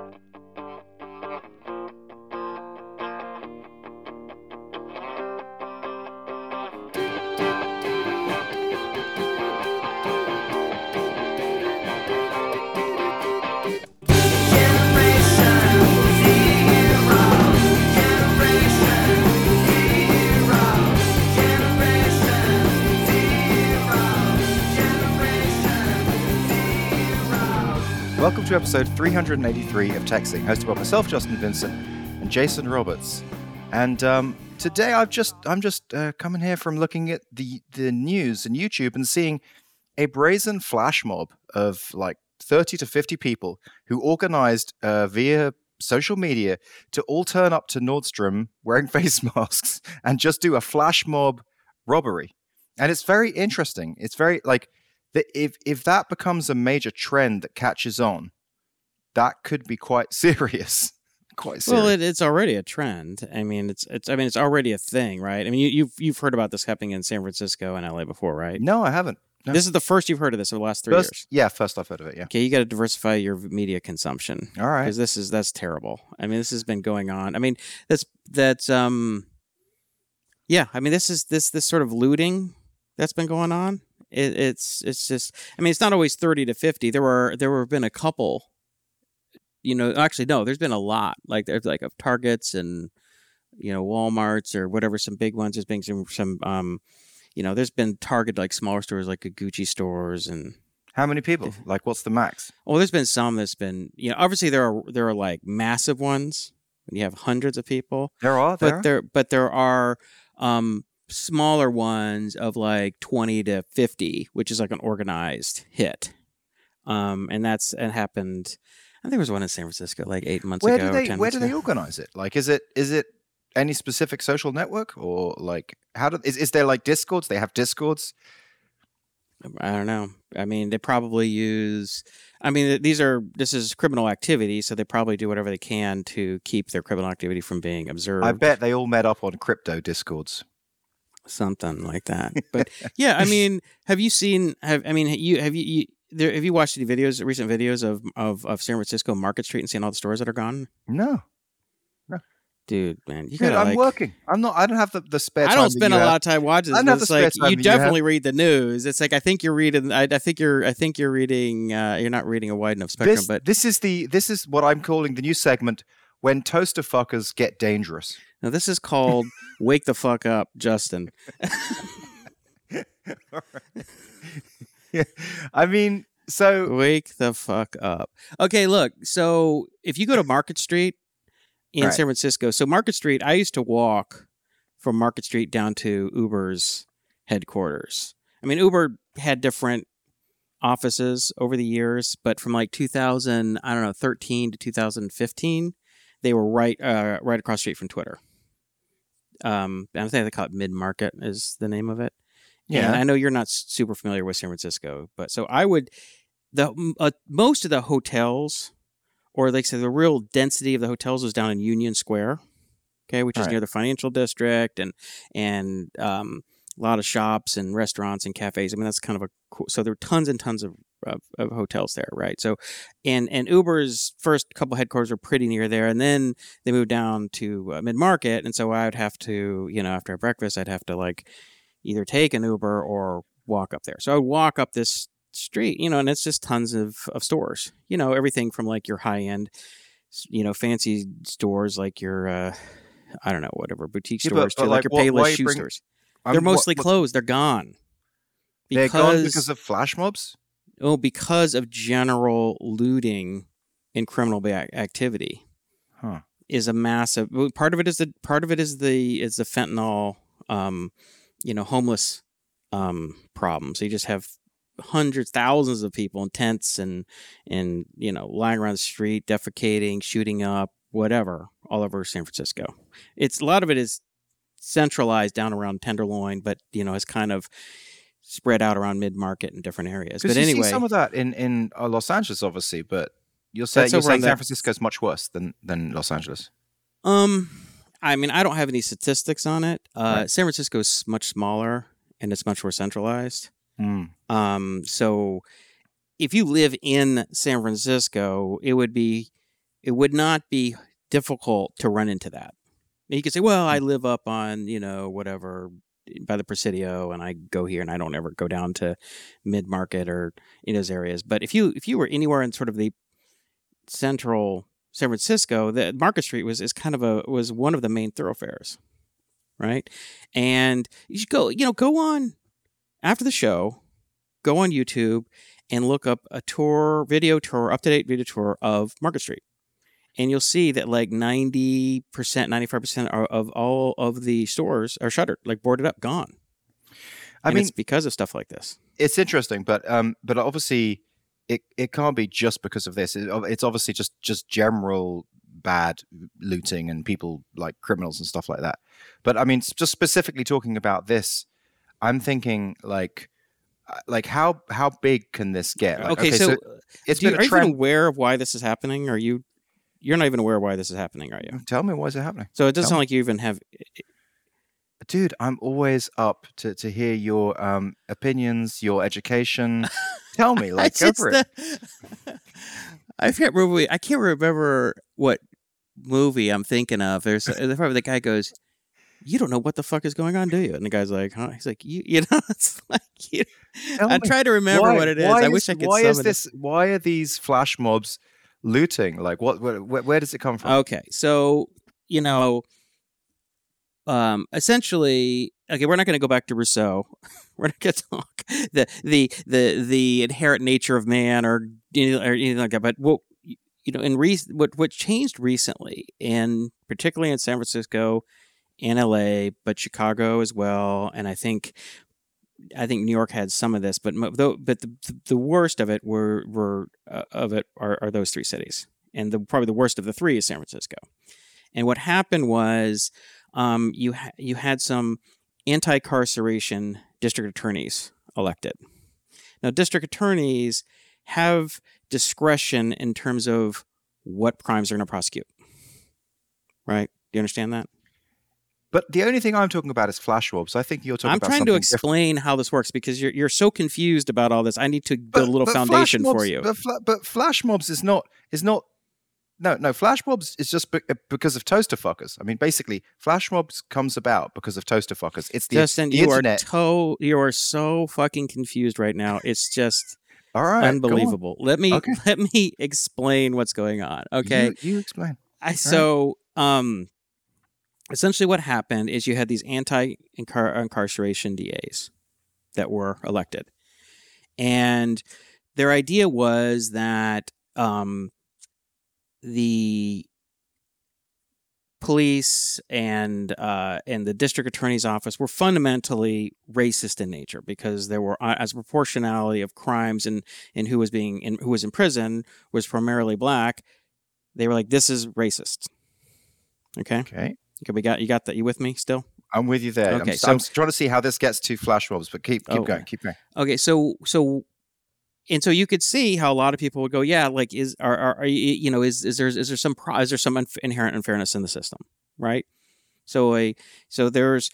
Welcome to episode 383 of TechZing, hosted by myself, Justin Vincent, and Jason Roberts. And um, today, I've just I'm just uh, coming here from looking at the the news and YouTube and seeing a brazen flash mob of like 30 to 50 people who organized uh, via social media to all turn up to Nordstrom wearing face masks and just do a flash mob robbery. And it's very interesting. It's very like if if that becomes a major trend that catches on, that could be quite serious. quite serious. Well, it, it's already a trend. I mean, it's it's I mean, it's already a thing, right? I mean, you, you've you've heard about this happening in San Francisco and LA before, right? no, I haven't. No. This is the first you've heard of this in the last three First, years. yeah, first I've heard of it. Yeah. Okay, you got to diversify your media consumption All right. because this is that's terrible. I mean, this has been going on. I mean, that's that's um, yeah. I mean, this is this this sort of looting that's been going on. It, it's it's just. I mean, it's not always thirty to fifty. There were there were been a couple. You know, actually, no. There's been a lot. Like there's like of Targets and you know WalMarts or whatever. Some big ones. There's been some some um, you know, there's been Target like smaller stores like a Gucci stores and How many people? Like, what's the max? well, there's been some that's been, you know, obviously there are there are like massive ones when you have hundreds of people, There are. There. but there but there are um smaller ones of like 20 to 50, which is like an organized hit. Um and that's it happened I think there was one in San Francisco like 8 months where ago do or they 10 where do they organize it? Like, is it is it any specific social network or like how do is, is there like discords? They have discords. Um, I don't know. I mean, they probably use. I mean, these are this is criminal activity, so they probably do whatever they can to keep their criminal activity from being observed. I bet they all met up on crypto discords. something like that. But yeah, I mean, have you seen? Have I mean, you have you, you there? Have you watched any videos, recent videos of of of San Francisco Market Street and seen all the stores that are gone? No, no, Dude, man, you Dude, gotta I'm like. working. I'm not. I don't have the, the spare. I don't spend a have. lot of time watching This, I don't have the spare like time you that you definitely read the news. It's like I think you're reading. I, I think you're. I think you're reading. Uh, you're not reading a wide enough spectrum. This, but this is the this is what I'm calling the new segment when toaster fuckers get dangerous. now this is called "Wake the Fuck Up, Justin." I mean, so Wake the fuck up. Okay, look. So if you go to Market Street in Right. San Francisco, so Market Street, I used to walk from Market Street down to Uber's headquarters. I mean, Uber had different offices over the years, but from like 2000, I don't know, 13 to 2015, they were right, uh, right across the street from Twitter. Um, I think they call it Mid Market is the name of it. And yeah, I know you're not super familiar with San Francisco, but so I would the uh, most of the hotels, or like say the real density of the hotels was down in Union Square, okay, which is Right. near the financial district, and and um, a lot of shops and restaurants and cafes. I mean, that's kind of a cool. So there are tons and tons of, of, of hotels there, right? So, and and Uber's first couple headquarters were pretty near there, and then they moved down to uh, mid market, and so I would have to, you know, after breakfast, I'd have to like either take an Uber or walk up there. So I would walk up this street, you know, and it's just tons of, of stores, you know, everything from like your high end, you know, fancy stores like your, uh, I don't know, whatever boutique Yeah, but- stores but to like, like, your what- Payless shoe bring- stores. I'm- They're mostly what- closed. They're gone. They're gone because of flash mobs. oh, because of general looting and criminal activity Huh. is a massive part of it is the part of it is the is the fentanyl um you know homeless um problem so you just have hundreds thousands of people in tents and and you know lying around the street defecating shooting up whatever all over san francisco. It's a lot of it is centralized down around tenderloin but you know it's kind of spread out around mid-market in different areas. But you anyway see some of that in in uh, Los Angeles, obviously, but you're saying you're saying San Francisco is much worse than than Los Angeles. Um, I mean, I don't have any statistics on it. Uh, Right. San Francisco is much smaller and it's much more centralized. Mm. Um, so if you live in San Francisco, it would be it would not be difficult to run into that. You could say, well, I live up on, you know, whatever by the Presidio and I go here and I don't ever go down to mid market or in those areas. But if you if you were anywhere in sort of the central San Francisco, the Market Street was is kind of a was one of the main thoroughfares. Right. And you should go, you know, go on after the show, go on YouTube and look up a tour, video tour, up to date video tour of Market Street and you'll see that like 90%, 95% of all of the stores are shuttered, like boarded up, gone. I and mean, it's because of stuff like this. It's interesting, but um, but obviously, it, it can't be just because of this. It, it's obviously just just general bad looting and people like criminals and stuff like that. But I mean, just specifically talking about this, I'm thinking like uh, like how how big can this get? Like, okay, okay, so, so it's been you, are you even aware of why this is happening? Are you you're not even aware why this is happening, are you? Tell me why is it happening? So it doesn't Tell sound me. like you even have. Dude, I'm always up to, to hear your um, opinions, your education. Tell me, like, go for it. I can't remember. I can't remember what movie I'm thinking of. There's probably the guy goes, "You don't know what the fuck is going on, do you?" And the guy's like, "Huh?" He's like, "You, you know, it's like you." I try to remember why, what it is. I wish I could. Why is this? It. Why are these flash mobs looting? Like, what? Where, where does it come from? Okay, so you know, um, essentially, okay, we're not going to go back to Rousseau. we're not going to talk the the the the inherent nature of man or, or anything like that. But what you know, in re- what what changed recently, and particularly in San Francisco, and LA, but Chicago as well, and I think I think New York had some of this, but but the, the worst of it were were uh, of it are, are those three cities, and the probably the worst of the three is San Francisco. And what happened was, um, you ha- you had some anti-carceration district attorneys elected. Now, district attorneys have discretion in terms of what crimes they're going to prosecute. Right? Do you understand that? But the only thing I'm talking about is flash mobs. I think you're talking I'm trying to explain different. how this works because you're you're so confused about all this. I need to build but, a little foundation mobs, for you. But, but flash mobs is not is not. No, no. Flash mobs is just be- uh, because of toaster fuckers. I mean, basically, flash mobs comes about because of toaster fuckers. It's the, Justin, the you internet. are to- you are so fucking confused right now. It's just all right, unbelievable. Let me okay. let me explain what's going on. Okay, you, you explain. I so um essentially what happened is you had these anti-incarceration DAs that were elected, and their idea was that um, the police and uh, and the district attorney's office were fundamentally racist in nature because there were uh, as a proportionality of crimes and and who was being in, who was in prison was primarily black. They were like, this is racist. Okay. Okay. Okay, we got you got that. You with me still? I'm with you there. Okay, I'm, so I'm trying to see how this gets to flash mobs, but keep keep oh, going, keep going. Okay, so so and so you could see how a lot of people would go, yeah, like is are are, are you, know is is there is there some is there some inherent unfairness in the system, right? So a so there's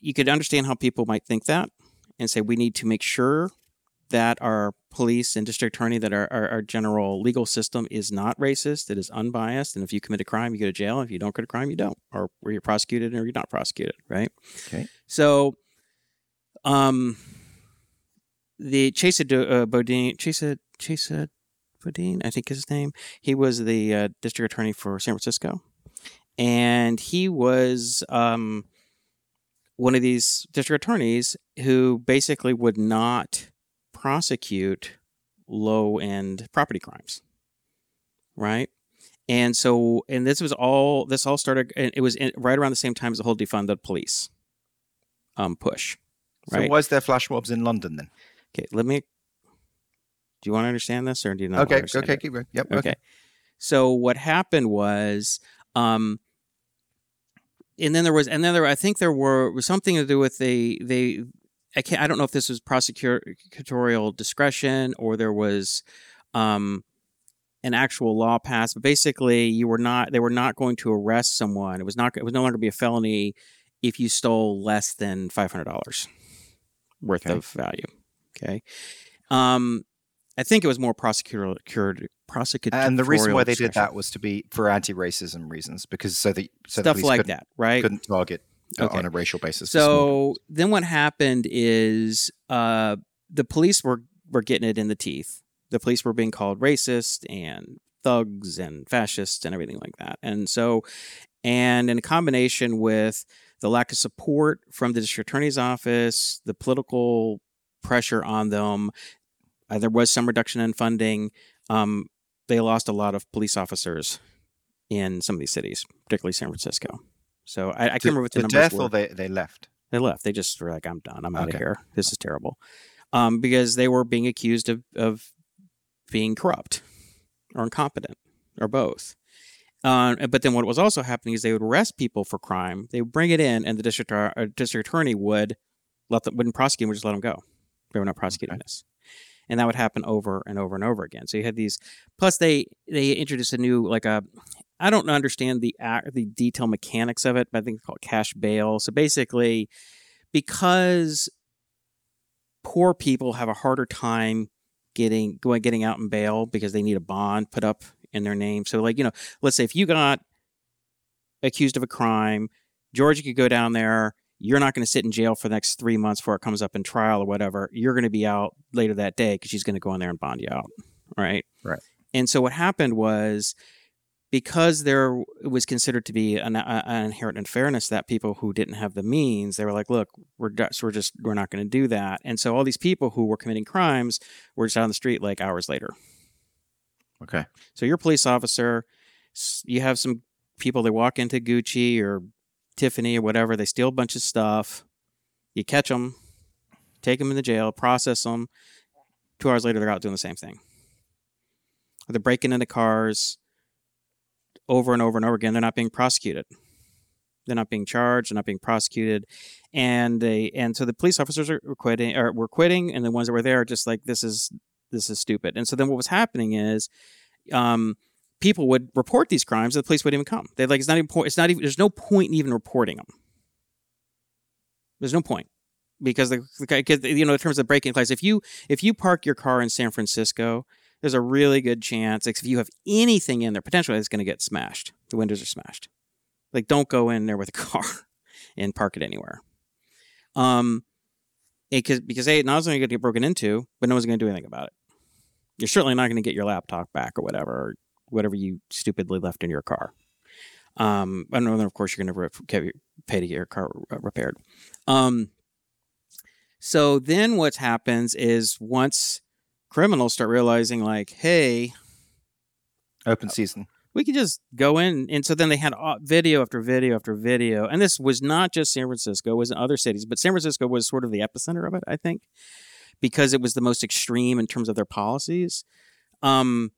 you could understand how people might think that and say we need to make sure that our police and district attorney, that our, our, our, general legal system is not racist, it is unbiased. And if you commit a crime, you go to jail. If you don't commit a crime, you don't, or you're prosecuted or you're not prosecuted, right? Okay. So, um, the Chesa uh, Boudin, Chesa, Chesa Boudin, I think is his name. He was the uh, district attorney for San Francisco. And he was, um, one of these district attorneys who basically would not prosecute low end property crimes. Right? And so, and this was all, this all started, it was in, right around the same time as the whole defund the police um, push. Right? So, was there flash mobs in London then? Okay, let me. Do you want to understand this or do you not? Okay, okay, it? keep going. Yep. Okay. okay. So, what happened was, um, and then there was, and then there, I think there were was something to do with they, they, I can't. I don't know if this was prosecutorial discretion or there was um, an actual law passed, but basically, you were not. They were not going to arrest someone. It was not. It was no longer be a felony if you stole less than five hundred dollars worth okay. of value. Okay. Um, I think it was more prosecutorial prosecutorial. And the reason why they did that was to be for anti-racism reasons, because so that so the stuff police like that, right? couldn't target uh, Okay. on a racial basis. So then what happened is uh, the police were were getting it in the teeth. The police were being called racist and thugs and fascists and everything like that. And so, and in combination with the lack of support from the district attorney's office, the political pressure on them, uh, there was some reduction in funding. Um, they lost a lot of police officers in some of these cities, particularly San Francisco. So I, I can't remember what the numbers death were. or they, they left. They left. They just were like, "I'm done. I'm out of here. This is terrible," um, because they were being accused of of being corrupt or incompetent or both. Uh, but then what was also happening is they would arrest people for crime. They would bring it in, and the district uh, district attorney would let them wouldn't prosecute. them, Would just let them go. They were not prosecuting Okay. this, and that would happen over and over and over again. So you had these. Plus, they they introduced a new like a. I don't understand the the detail mechanics of it, but I think it's called cash bail. So basically, because poor people have a harder time getting going getting out in bail because they need a bond put up in their name. So like, you know, let's say if you got accused of a crime, Georgia could go down there, you're not going to sit in jail for the next 3 months before it comes up in trial or whatever. You're going to be out later that day cuz she's going to go in there and bond you out, right? Right. And so what happened was because there was considered to be an, an inherent unfairness that people who didn't have the means, they were like, "Look, we're just, we're just we're not going to do that." And so all these people who were committing crimes were just out on the street like hours later. Okay. So you're a police officer. You have some people that walk into Gucci or Tiffany or whatever. They steal a bunch of stuff. You catch them, take them in the jail, process them. Two hours later, they're out doing the same thing. They're breaking into cars over and over and over again. They're not being prosecuted. They're not being charged. They're not being prosecuted, and they and so the police officers are were quitting or were quitting, and the ones that were there are just like this is this is stupid. And so then what was happening is um, people would report these crimes, and the police wouldn't even come. They like it's not even po- it's not even there's no point in even reporting them. There's no point because the because you know in terms of breaking place, if you if you park your car in San Francisco, there's a really good chance if you have anything in there, potentially it's going to get smashed. The windows are smashed. Like don't go in there with a car and park it anywhere. Um, because because hey, not only going to get broken into, but no one's going to do anything about it. You're certainly not going to get your laptop back or whatever, whatever you stupidly left in your car. Um, and then of course you're going to re- get your- pay to get your car repaired. Um, so then what happens is once criminals start realizing, like, hey, Open season. we can just go in and so then they had uh, video after video after video and this was not just san francisco it was in other cities but san francisco was sort of the epicenter of it i think because it was the most extreme in terms of their policies um,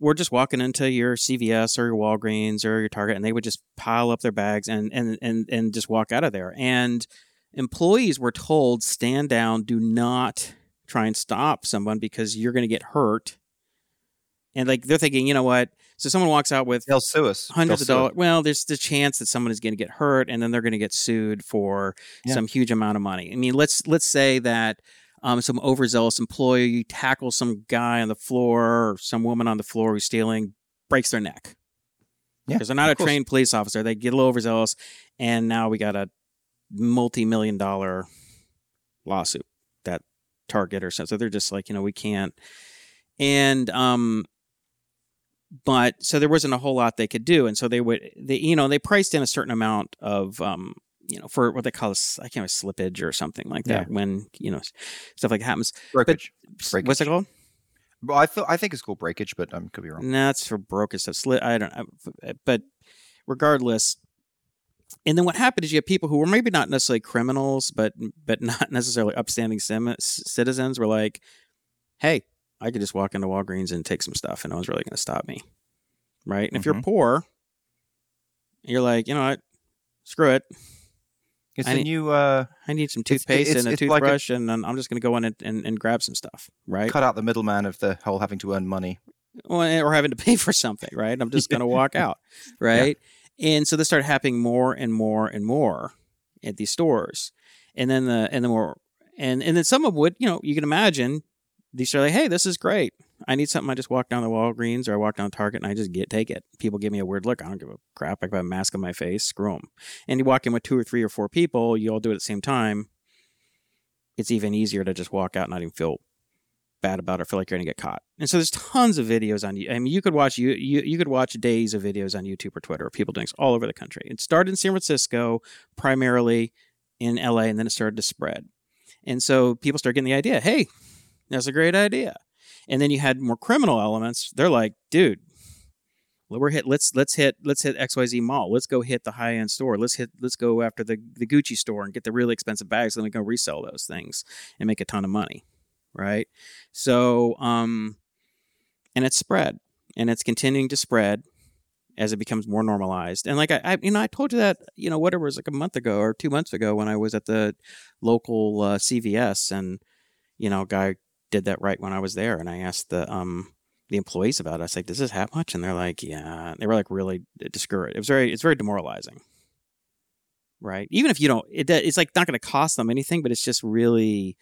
we're just walking into your cvs or your walgreens or your target and they would just pile up their bags and and and, and just walk out of there and employees were told stand down do not try and stop someone because you're going to get hurt and like they're thinking you know what so someone walks out with They'll sue us. hundreds of They'll sue dollars. Well, there's the chance that someone is going to get hurt, and then they're going to get sued for Yeah. some huge amount of money. I mean, let's let's say that um, some overzealous employee tackles some guy on the floor or some woman on the floor who's stealing, breaks their neck. Yeah, because they're not a course. trained police officer. They get a little overzealous, and now we got a multi-million dollar lawsuit that Target or something. So they're just like, you know, we can't. And um, but so there wasn't a whole lot they could do, and so they would, they you know, they priced in a certain amount of um, you know, for what they call this, I can't remember slippage or something like that when you know stuff like that happens. breakage. What's Breakage. it called? Well, I thought I think it's called breakage, but I um, could be wrong. No, that's for broken stuff. Sli- I don't know. But regardless, and then what happened is you have people who were maybe not necessarily criminals, but but not necessarily upstanding sim- citizens were like, hey, I could just walk into Walgreens and take some stuff, and no one's really going to stop me, right? And if you're Mhm. poor, you're like, you know what, screw it. It's I a need- new uh, I need some toothpaste it's- and a it's like a- toothbrush, and I'm just going to go in and, and, and grab some stuff, right? cut out the middleman of the whole having to earn money. Well, or having to pay for something, right? I'm just going to walk out, right? And so this started happening more and more and more at these stores, and then the and the more and and then some of would you know you can imagine these are like, hey, this is great. I need something. I just walk down the Walgreens or I walk down Target and I just get take it. People give me a weird look. I don't give a crap. I got a mask on my face. Screw them. And you walk in with two or three or four people. You all do it at the same time. It's even easier to just walk out and not even feel bad about it or feel like you're going to get caught. And so there's tons of videos on. You. I mean, you could watch you you you could watch days of videos on YouTube or Twitter of people doing this all over the country. It started in San Francisco, primarily in LA, and then it started to spread. And so people start getting the idea. Hey, that's a great idea. And then you had more criminal elements. They're like, dude, we're hit. Let's let's hit let's hit XYZ Mall. Let's go hit the high end store. Let's hit let's go after the the Gucci store and get the really expensive bags. Then we can resell those things and make a ton of money, right? So um, and it's spread and it's continuing to spread as it becomes more normalized. And like I, I, you know, I told you that you know whatever it was like a month ago or two months ago when I was at the local uh, CVS and you know, guy did that right when I was there, and I asked the um the employees about it. I like, "Does this happen much?" And they're like, "Yeah." They were like really discouraged. It was very it's very demoralizing, right? Even if you don't, it it's like not going to cost them anything, but it's just really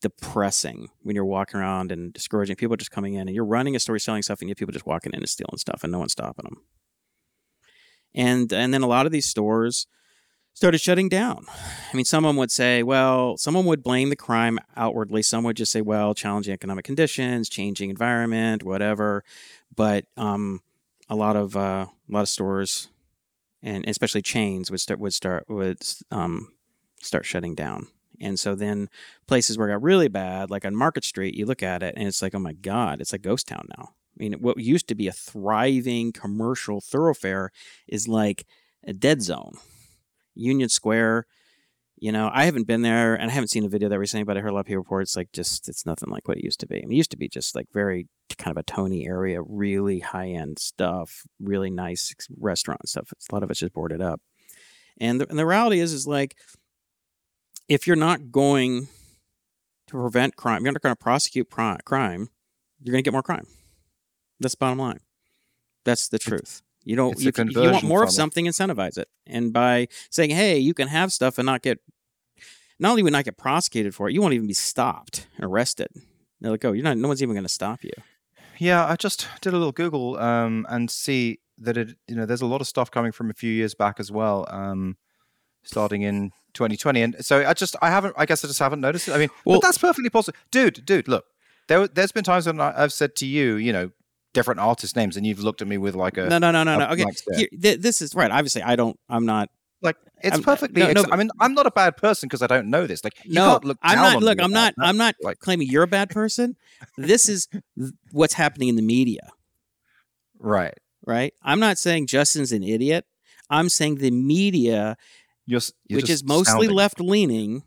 depressing when you're walking around and discouraging people just coming in and you're running a store selling stuff and you have people just walking in and stealing stuff and no one's stopping them. And and then a lot of these stores started shutting down. I mean, someone would say, well, someone would blame the crime outwardly. Some would just say, well, challenging economic conditions, changing environment, whatever. But um, a lot of uh, a lot of stores, and especially chains, would start would start would um, start shutting down. And so then places where it got really bad, like on Market Street, you look at it and it's like, oh my God, it's a ghost town now. I mean, what used to be a thriving commercial thoroughfare is like a dead zone. Union Square. You know, I haven't been there and I haven't seen a video that recently, but I heard a lot of people report it's like just it's nothing like what it used to be. I mean, it used to be just like very kind of a Tony area, really high end stuff, really nice restaurant stuff. A lot of it's just boarded up. And the, and the reality is, is like if you're not going to prevent crime, you're not going to prosecute crime, you're going to get more crime. That's the bottom line. That's the truth. You don't. You, you, want more of something, incentivize it. And by saying, "Hey, you can have stuff and not get," not only would not get prosecuted for it, you won't even be stopped, arrested. They're like, "Oh, you're not. No one's even going to stop you." Yeah, I just did a little Google um, and see that it. You know, there's a lot of stuff coming from a few years back as well, um, starting in 2020. And so I just, I haven't. I guess I just haven't noticed it. I mean, well, that's perfectly possible, dude. Dude, look. There, there's been times when I've said to you, you know, different artist names, and you've looked at me with like a no, no, no, no, no. Okay, Here, th- this is right. Obviously, I don't. I'm not like it's I'm, uh, perfectly. No, no, I mean, I'm not a bad person because I don't know this. Like, no, I'm not. Look, I'm not. I'm not like, claiming you're a bad person. this is what's happening in the media. Right. Right. I'm not saying Justin's an idiot. I'm saying the media, you're, you're which is mostly left leaning,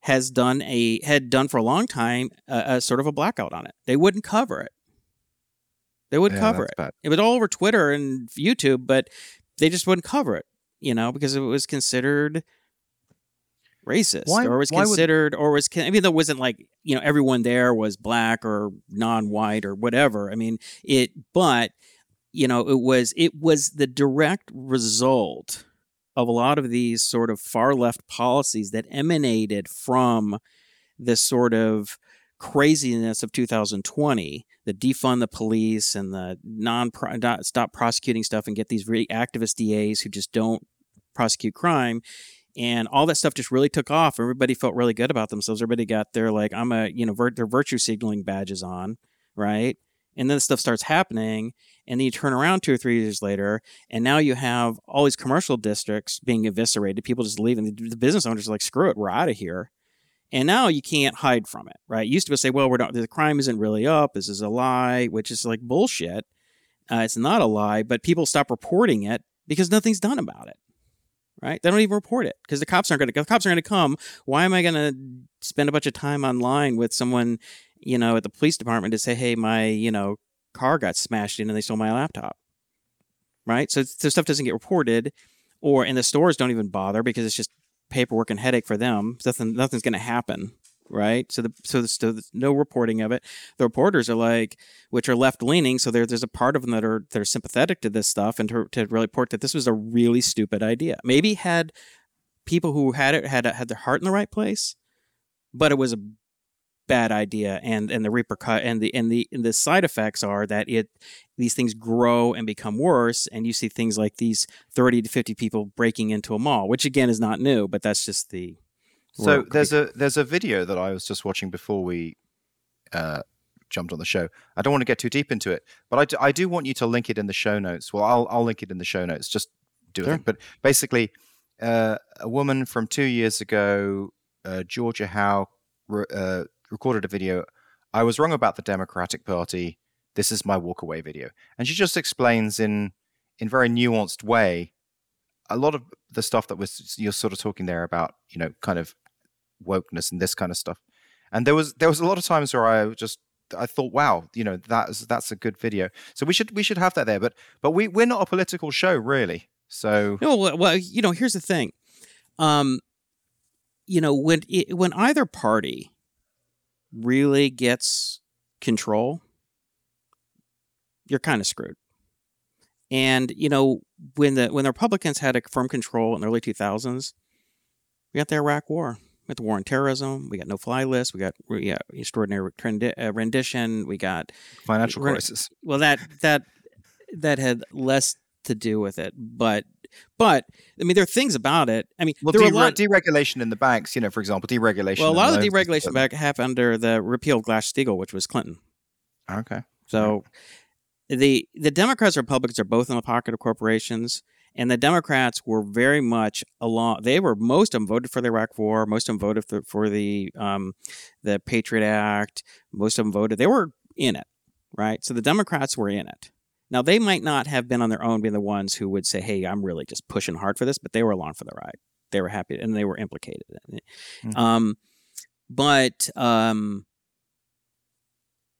has done a had done for a long time a, a, sort of a blackout on it. They wouldn't cover it. They wouldn't yeah, cover it. Bad. It was all over Twitter and YouTube, but they just wouldn't cover it, you know, because it was considered racist why, or was considered would... or was I mean there wasn't like you know everyone there was black or non-white or whatever I mean it but you know it was it was the direct result of a lot of these sort of far left policies that emanated from this sort of craziness of 2020 the defund the police and the non stop prosecuting stuff and get these really activist DAs who just don't prosecute crime and all that stuff just really took off. Everybody felt really good about themselves. Everybody got their like I'm a you know vir- their virtue signaling badges on, right? And then the stuff starts happening, and then you turn around two or three years later, and now you have all these commercial districts being eviscerated. People just leaving. The, the business owners are like, "Screw it, we're out of here." And now you can't hide from it, right? Used to say, well, we're not, the crime isn't really up. This is a lie, which is like bullshit. Uh, it's not a lie, but people stop reporting it because nothing's done about it, right? They don't even report it because the cops aren't going to. The cops are going to come. Why am I going to spend a bunch of time online with someone, you know, at the police department to say, hey, my, you know, car got smashed in and they stole my laptop, right? So, so stuff doesn't get reported, or and the stores don't even bother because it's just paperwork and headache for them. Nothing, nothing's going to happen, right? So the so, the, so there's no reporting of it. The reporters are like, which are left leaning, so there, there's a part of them that are that are sympathetic to this stuff and to, to report that this was a really stupid idea. Maybe had people who had it had had their heart in the right place, but it was a bad idea and and the repercut and the and the and the side effects are that it these things grow and become worse and you see things like these 30 to 50 people breaking into a mall which again is not new but that's just the so there's a there's a video that I was just watching before we uh, jumped on the show. I don't want to get too deep into it, but I do, I do want you to link it in the show notes. Well, I'll I'll link it in the show notes. Just do Sure. it. But basically, uh, a woman from two years ago, uh, Georgia Howe, uh, recorded a video. I was wrong about the Democratic Party. This is my walkaway video, and she just explains in in very nuanced way a lot of the stuff that was you're sort of talking there about. You know, kind of wokeness and this kind of stuff. And there was there was a lot of times where I just I thought, wow, you know, that's that's a good video. So we should we should have that there. But but we we're not a political show really. So No, well, you know, here's the thing. Um, you know, when it, when either party really gets control, you're kind of screwed. And you know, when the when the Republicans had a firm control in the early 2000s, we got the Iraq War. We got the war on terrorism. We got no fly list. We got we got extraordinary uh, rendition. We got financial crisis. well that that that had less to do with it but but i mean there are things about it. I mean Well, there were a lot deregulation in the banks, you know, for example, deregulation. well a lot of the deregulation back happened under the repeal of glass-steagall which was clinton. Okay. so the the democrats and republicans are both in the pocket of corporations and the democrats were very much along they were most of them voted for the iraq war most of them voted for, for the um, the patriot act most of them voted they were in it right? So the democrats were in it now they might not have been on their own being the ones who would say hey i'm really just pushing hard for this but they were along for the ride. They were happy and they were implicated in it. Mhm. um, but um,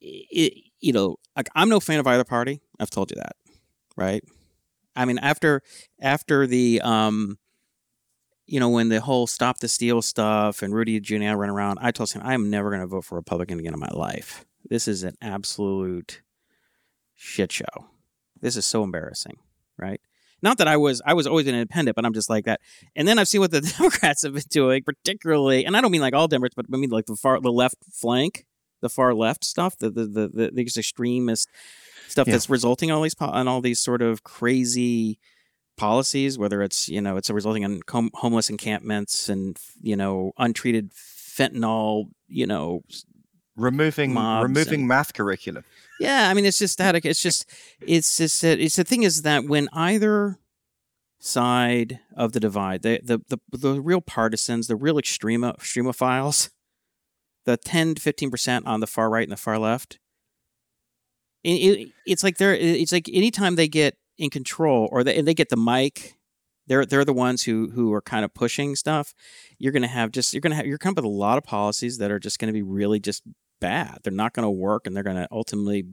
it, you know like i'm no fan of either party. I've told you that right? I mean after after the um you know when the whole stop the steal stuff and rudy giuliani ran around i told him i'm never going to vote for republican again in my life. This is an absolute shit show this is so embarrassing right not that i was i was always an independent but i'm just like that and then i've seen what the democrats have been doing particularly and i don't mean like all democrats but i mean like the far the left flank the far left stuff the the the, the these extremist stuff Yeah. that's resulting in all these po- on all these sort of crazy policies whether it's you know it's resulting in com- homeless encampments and you know untreated fentanyl you know Removing Mobs removing and- math curriculum. yeah, I mean, it's just static. It's just, it's just, that it's the thing is that when either side of the divide, the the the, the real partisans, the real extremo extremophiles, the ten to fifteen percent on the far right and the far left, it, it, it's like they're, it's like anytime they get in control or they, they get the mic. They're, they're the ones who who are kind of pushing stuff. You're gonna have just you're gonna have you're coming up with a lot of policies that are just gonna be really just bad. They're not going to work, and they're going to ultimately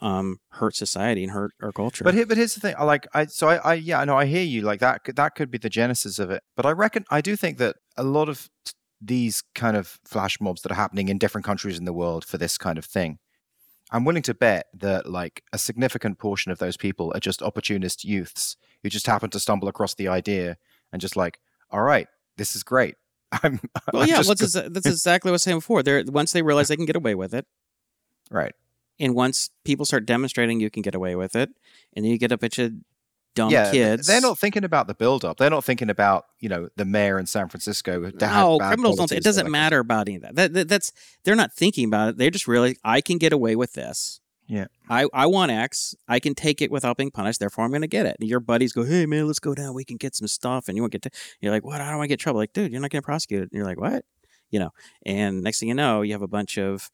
um, hurt society and hurt our culture. But here, but here's the thing. I like I so I, I yeah I know I hear you like that that could be the genesis of it. But I reckon I do think that a lot of these kind of flash mobs that are happening in different countries in the world for this kind of thing. I'm willing to bet that like a significant portion of those people are just opportunist youths who just happen to stumble across the idea and just like, all right, this is great. I'm well, yeah, just what's exa- that's exactly what I was saying before. They're, once they realize they can get away with it, right. and once people start demonstrating you can get away with it, and then you get a bunch of dumb yeah, kids. they're not thinking about the build up. They're not thinking about you know the mayor in San Francisco. no, criminals don't. It doesn't matter about any of that. That, that. That's they're not thinking about it. They're just really, I can get away with this. Yeah. I, I want X. I can take it without being punished. Therefore, I'm going to get it. And your buddies go, hey man, let's go down. We can get some stuff, and you won't get to. You're like, what? I don't want to get trouble. Like, dude, you're not getting prosecuted. And you're like, what? You know. And next thing you know, you have a bunch of,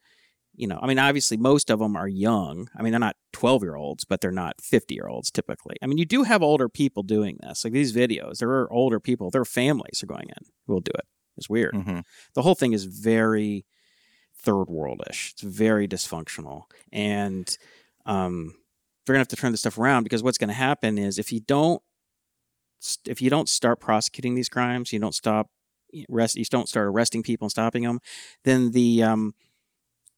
you know, I mean, obviously most of them are young. I mean, they're not 12 year olds, but they're not 50 year olds typically. I mean, you do have older people doing this. Like these videos, there are older people. Their families are going in who will do it. It's weird Mhm. the whole thing is very third worldish. It's very dysfunctional, and um, they're gonna have to turn this stuff around because what's gonna happen is if you don't, if you don't start prosecuting these crimes, you don't stop rest, you don't start arresting people and stopping them, then the um,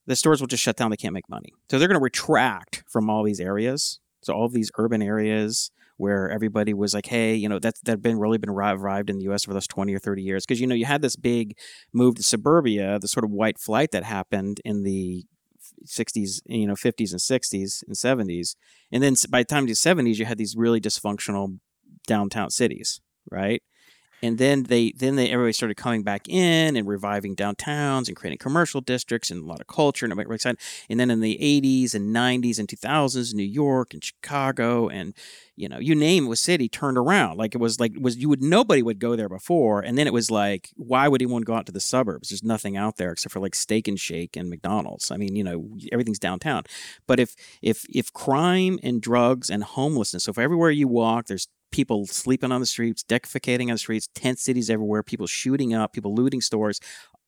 the stores will just shut down. They can't make money, so they're gonna retract from all these areas. So all these urban areas where everybody was like, hey, you know, that that been really been revived in the U.S. for those twenty or thirty years because you know you had this big move to suburbia, the sort of white flight that happened in the 60s, you know, 50s and 60s and 70s. And then by the time the 70s, you had these really dysfunctional downtown cities, right? And then they then they everybody started coming back in and reviving downtowns and creating commercial districts and a lot of culture and everybody excited. And then in the 80s and 90s and 2000s, New York and Chicago and you know you name was city turned around. Like it was like was you would nobody would go there before. And then it was like why would anyone go out to the suburbs? There's nothing out there except for like steak and shake and mcdonald's. I mean you know everything's downtown. But if if if crime and drugs and homelessness so if everywhere you walk there's people sleeping on the streets, defecating on the streets, tent cities everywhere, people shooting up, people looting stores.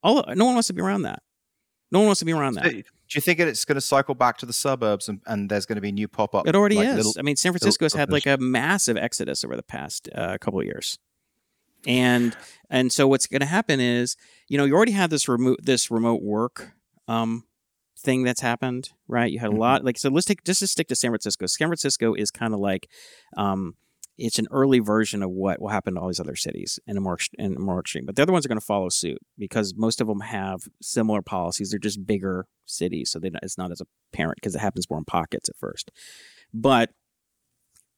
All no one wants to be around that. No one wants to be around that. Do you think it's going to cycle back to the suburbs and, and there's going to be new pop up? It already like is. Little, I mean, San Francisco's had like a massive exodus over the past uh, couple of years, and and so what's going to happen is, you know, you already had this remote this remote work um, thing that's happened, right? You had a mm-hmm. lot like so. Let's take just to stick to San Francisco. San Francisco is kind of like um, it's an early version of what will happen to all these other cities in a more in a more extreme. But the other ones are going to follow suit because most of them have similar policies. They're just bigger cities, so they it's not as apparent because it happens more in pockets at first. But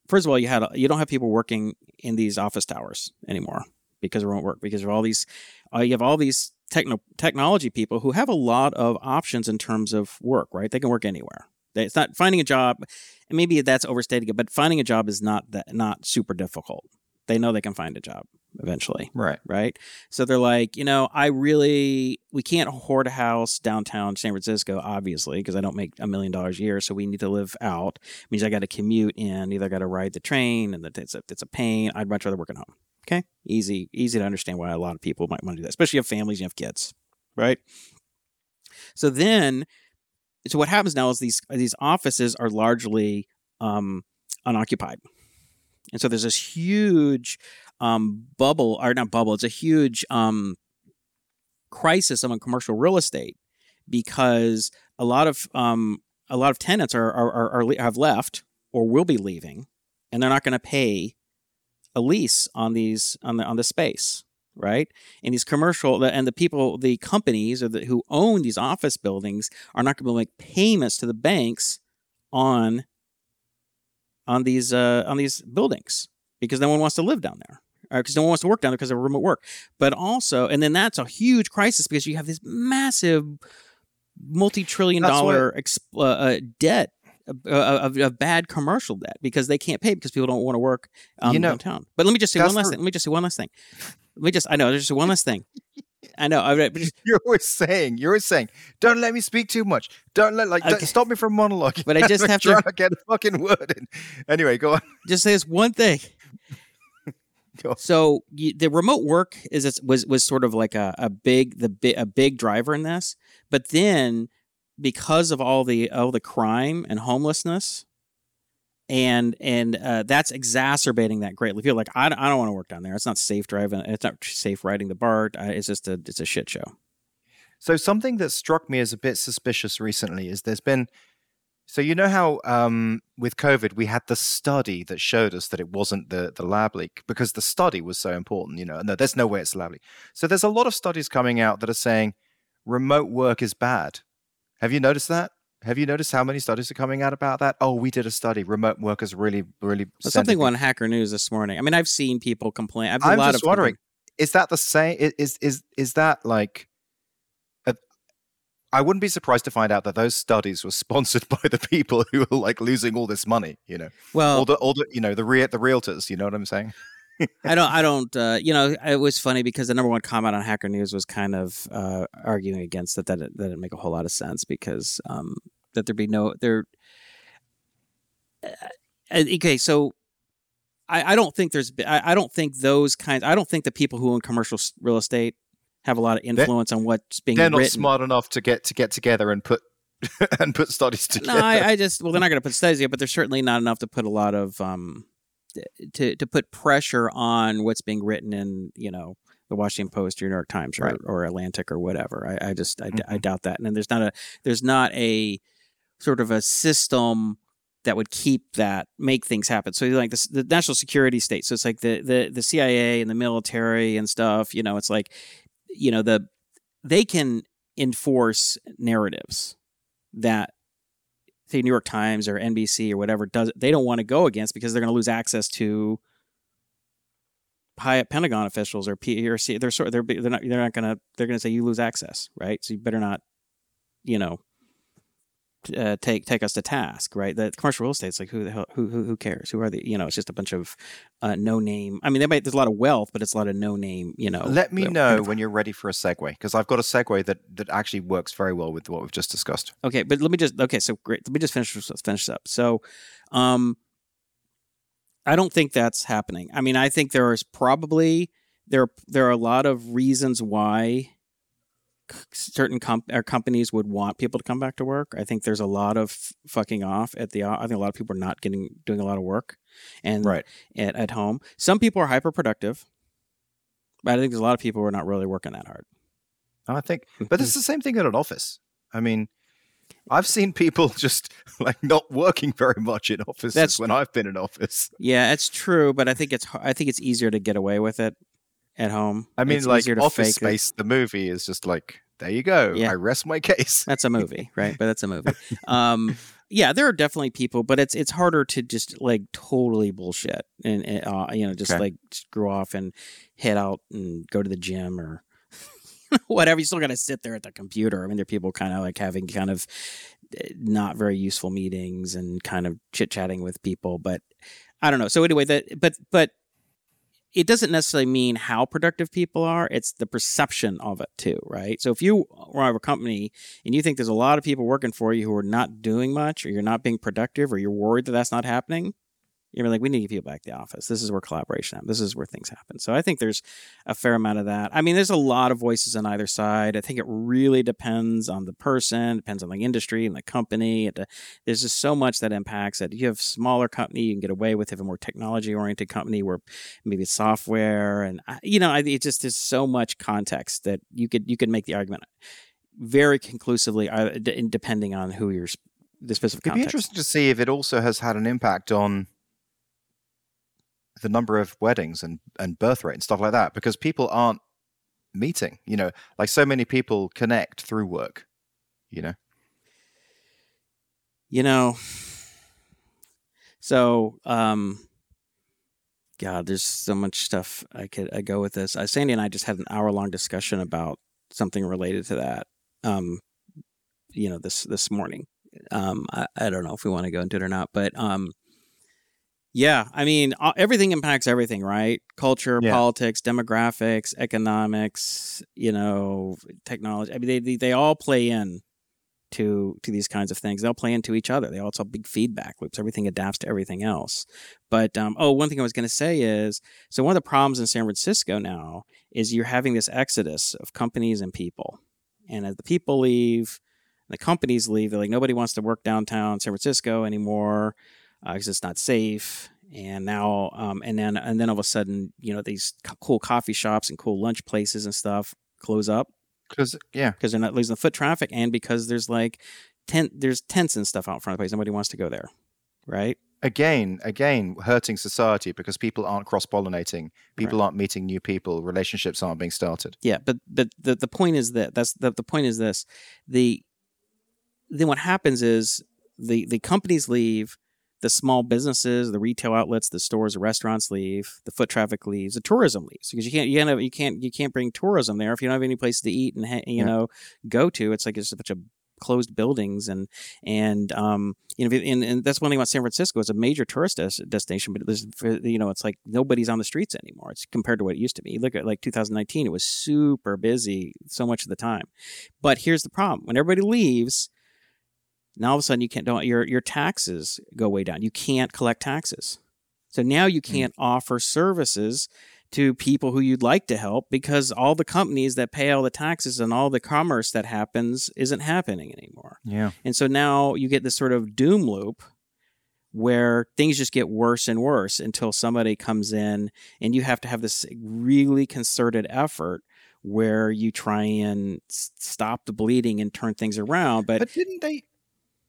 first of all, you had you don't have people working in these office towers anymore because it won't work because of all these. Uh, you have all these techno technology people who have a lot of options in terms of work. Right, they can work anywhere. It's not finding a job, and maybe that's overstating it, but finding a job is not that not super difficult. They know they can find a job eventually. Right. Right. So they're like, you know, I really we can't hoard a house downtown San Francisco, obviously, because I don't make a million dollars a year. So we need to live out. It means I got to commute in. Either I got to ride the train, and it's a, it's a pain. I'd much rather work at home. Okay, easy easy to understand why a lot of people might want to do that, especially if you have families, you have kids, right? So then so what happens now is these these offices are largely um, unoccupied, and so there's this huge um, bubble, or not bubble. It's a huge um, crisis among commercial real estate because a lot of um, a lot of tenants are, are, are, are have left or will be leaving, and they're not going to pay a lease on these on the on the space right? And these commercial and the people, the companies or the, who own these office buildings are not going to make payments to the banks on on these uh, on these buildings because no one wants to live down there because no one wants to work down there because of remote work. But also, and then that's a huge crisis because you have this massive multi-trillion dollar exp- uh, uh, debt uh, of, of, bad commercial debt because they can't pay because people don't want to work um, you know, downtown. But let me just say one last thing. Let me just say one last thing. Let me just, I know, there's just one last thing. I know. I, just, you're always saying, you're always saying, don't let me speak too much. Don't let, like, okay. don't, stop me from monologuing. But I just have to, to get a fucking word in. Anyway, go on. Just say this one thing. so you, the remote work is was was sort of like a, a big the a big driver in this, but then because of all the all the crime and homelessness, and and uh, that's exacerbating that greatly. People like I, I don't want to work down there. It's not safe driving. It's not safe riding the BART. It's just a it's a shit show. So something that struck me as a bit suspicious recently is there's been so you know how um, with COVID we had the study that showed us that it wasn't the the lab leak because the study was so important. You know, no, there's no way it's lab leak. So there's a lot of studies coming out that are saying remote work is bad. Have you noticed that? Have you noticed how many studies are coming out about that? Oh, we did a study. Remote workers really, really. Something on Hacker News this morning. I mean, I've seen people complain. I've I'm just wondering, people... is that the same? Is is is that like? A, I wouldn't be surprised to find out that those studies were sponsored by the people who are like losing all this money. You know, well, all the all the you know the re- the realtors. You know what I'm saying? I don't. I don't. Uh, you know, it was funny because the number one comment on Hacker News was kind of uh, arguing against it that it, that didn't make a whole lot of sense because um, that there be no there. Uh, okay, so I, I don't think there's. I, I don't think those kinds. I don't think the people who own commercial real estate have a lot of influence they're, on what's being. They're not written. smart enough to get to get together and put and put studies together. No, I, I just well, they're not going to put studies together, but they're certainly not enough to put a lot of um to to put pressure on what's being written in you know the Washington Post or New York Times or, right. or Atlantic or whatever. I, I just I, mm-hmm. I, doubt that. And then there's not a there's not a sort of a system that would keep that make things happen. So like the, the national security state. So it's like the the the CIA and the military and stuff. You know, it's like you know the they can enforce narratives that say New York Times or NBC or whatever does they don't want to go against because they're going to lose access to high Pentagon officials or PRC. They're sort they're they're not they're not going to they're going to say you lose access, right? So you better not, you know, uh, take take us to task, right? The commercial real estate. estate's like who the hell who who, who cares? Who are the You know, it's just a bunch of uh, no name. I mean, might, there's a lot of wealth, but it's a lot of no name. You know. Let me know kind of, when you're ready for a segue because I've got a segue that that actually works very well with what we've just discussed. Okay, but let me just okay. So great. Let me just finish finish this up. So, um, I don't think that's happening. I mean, I think there is probably there there are a lot of reasons why certain comp- or companies would want people to come back to work. I think there's a lot of fucking off at the. I think a lot of people are not getting doing a lot of work, and right at, at home. Some people are hyper productive, but I think there's a lot of people who are not really working that hard. I think, mm-hmm. but it's the same thing at an office. I mean, I've seen people just like not working very much in offices That's, when I've been in office. Yeah, it's true, but I think it's I think it's easier to get away with it at home. I mean, it's like Office Space, it. the movie is just like, there you go. Yeah. I rest my case. that's a movie, right? But that's a movie. Um, yeah, there are definitely people, but it's it's harder to just like totally bullshit and uh, you know just okay. like screw off and head out and go to the gym or whatever. You still got to sit there at the computer. I mean, there are people kind of like having kind of eh, not very useful meetings and kind of chit chatting with people, but I don't know. So anyway, that but but it doesn't necessarily mean how productive people are it's the perception of it too right? So if you are a company and you think there's a lot of people working for you who are not doing much or you're not being productive or you're worried that that's not happening you're like, we need to get people back to the office. This is where collaboration happens. This is where things happen. So I think there's a fair amount of that. I mean, there's a lot of voices on either side. I think it really depends on the person, depends on the industry and the company. Uh, there's just so much that impacts it. You have smaller company, you can get away with. If a more technology oriented company where maybe it's software and uh, you know, it just there's so much context that you could you could make the argument very conclusively, uh, depending on who you're the specific. It'd context. be interesting to see if it also has had an impact on the number of weddings and and birth rate and stuff like that because people aren't meeting you know like so many people connect through work you know? You know so um god there's so much stuff i could I go with this. Uh, sandy and i just had an hour long discussion about something related to that um you know this this morning. Um i, I don't know if we want to go into it or not but um yeah, I mean, everything impacts everything, right? Culture, yeah. politics, demographics, economics, you know, technology. I mean, they, they, they all play in to to these kinds of things. They'll play into each other. They also have big feedback loops. Everything adapts to everything else. But um, oh, one thing I was going to say is so one of the problems in San Francisco now is you're having this exodus of companies and people, and as the people leave, the companies leave. They're like nobody wants to work downtown San Francisco anymore because uh, it's not safe. And now, um, and then, and then all of a sudden, you know, these cool coffee shops and cool lunch places and stuff close up. Because yeah, because they're not losing the foot traffic, and because there's like tent, there's tents and stuff out front of the place. Nobody wants to go there, right? Again, again, hurting society because people aren't cross pollinating, people right. aren't meeting new people, relationships aren't being started. Yeah, but but the the point is that that's the the point is this the then what happens is the the companies leave the small businesses, the retail outlets, the stores, the restaurants leave, the foot traffic leaves, the tourism leaves because you can't you can't you can't you can't bring tourism there if you don't have any place to eat and you yeah. know go to. It's like it's a bunch of closed buildings and and um you know and, and that's one thing about San Francisco. It's a major tourist des- destination, but there's you know it's like nobody's on the streets anymore. It's compared to what it used to be. You look at like 2019, it was super busy so much of the time. But here's the problem: when everybody leaves now all of a sudden you can't don't your your taxes go way down. You can't collect taxes. So now you hmm. can't mm. offer services to people who you'd like to help because all the companies that pay all the taxes and all the commerce that happens isn't happening anymore. Yeah. And so now you get this sort of doom loop where things just get worse and worse until somebody comes in and you have to have this really concerted effort where you try and stop the bleeding and turn things around but, but didn't they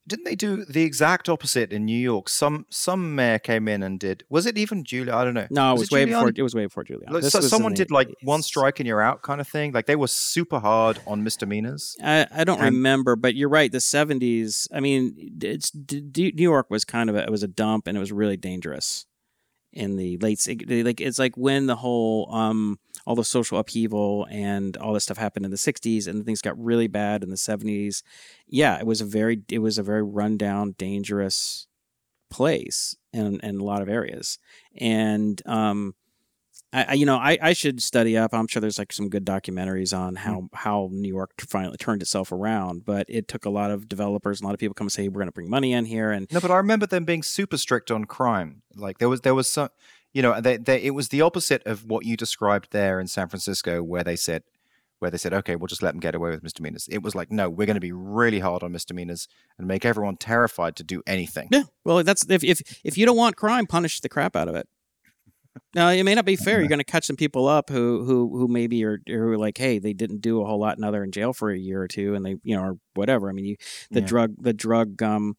didn't they do the exact opposite in New York? Some some mayor came in and did. Was it even Julia? I don't know. No, it was, it way Giuliani? before. It was way before Giuliani. Like, so- someone did like one strike and you're out kind of thing. Like they were super hard on misdemeanors. I, I don't And- remember, but you're right. The '70s. I mean, it's New York was kind of a, it was a dump, and it was really dangerous in the late. Like it's like when the whole um all the social upheaval and all this stuff happened in the '60s, and things got really bad in the '70s. Yeah, it was a very it was a very rundown, dangerous place in in a lot of areas, and um. I, I- you know, I, I should study up. I'm sure there's like some good documentaries on how mm. how New York finally turned itself around, but it took a lot of developers, a lot of people come and say we're going to bring money in here, and No, but I remember them being super strict on crime. Like there was there was some, you know, they, they, it was the opposite of what you described there in San Francisco, where they said, where they said, okay, we'll just let them get away with misdemeanors. It was like, no, we're going to be really hard on misdemeanors and make everyone terrified to do anything. yeah, well, that's if if if you don't want crime, punish the crap out of it. Now it may not be fair. You're going to catch some people up who who who maybe are who are like, hey, they didn't do a whole lot, now they're in jail for a year or two, and they you know or whatever. I mean, you the Yeah. drug the drug um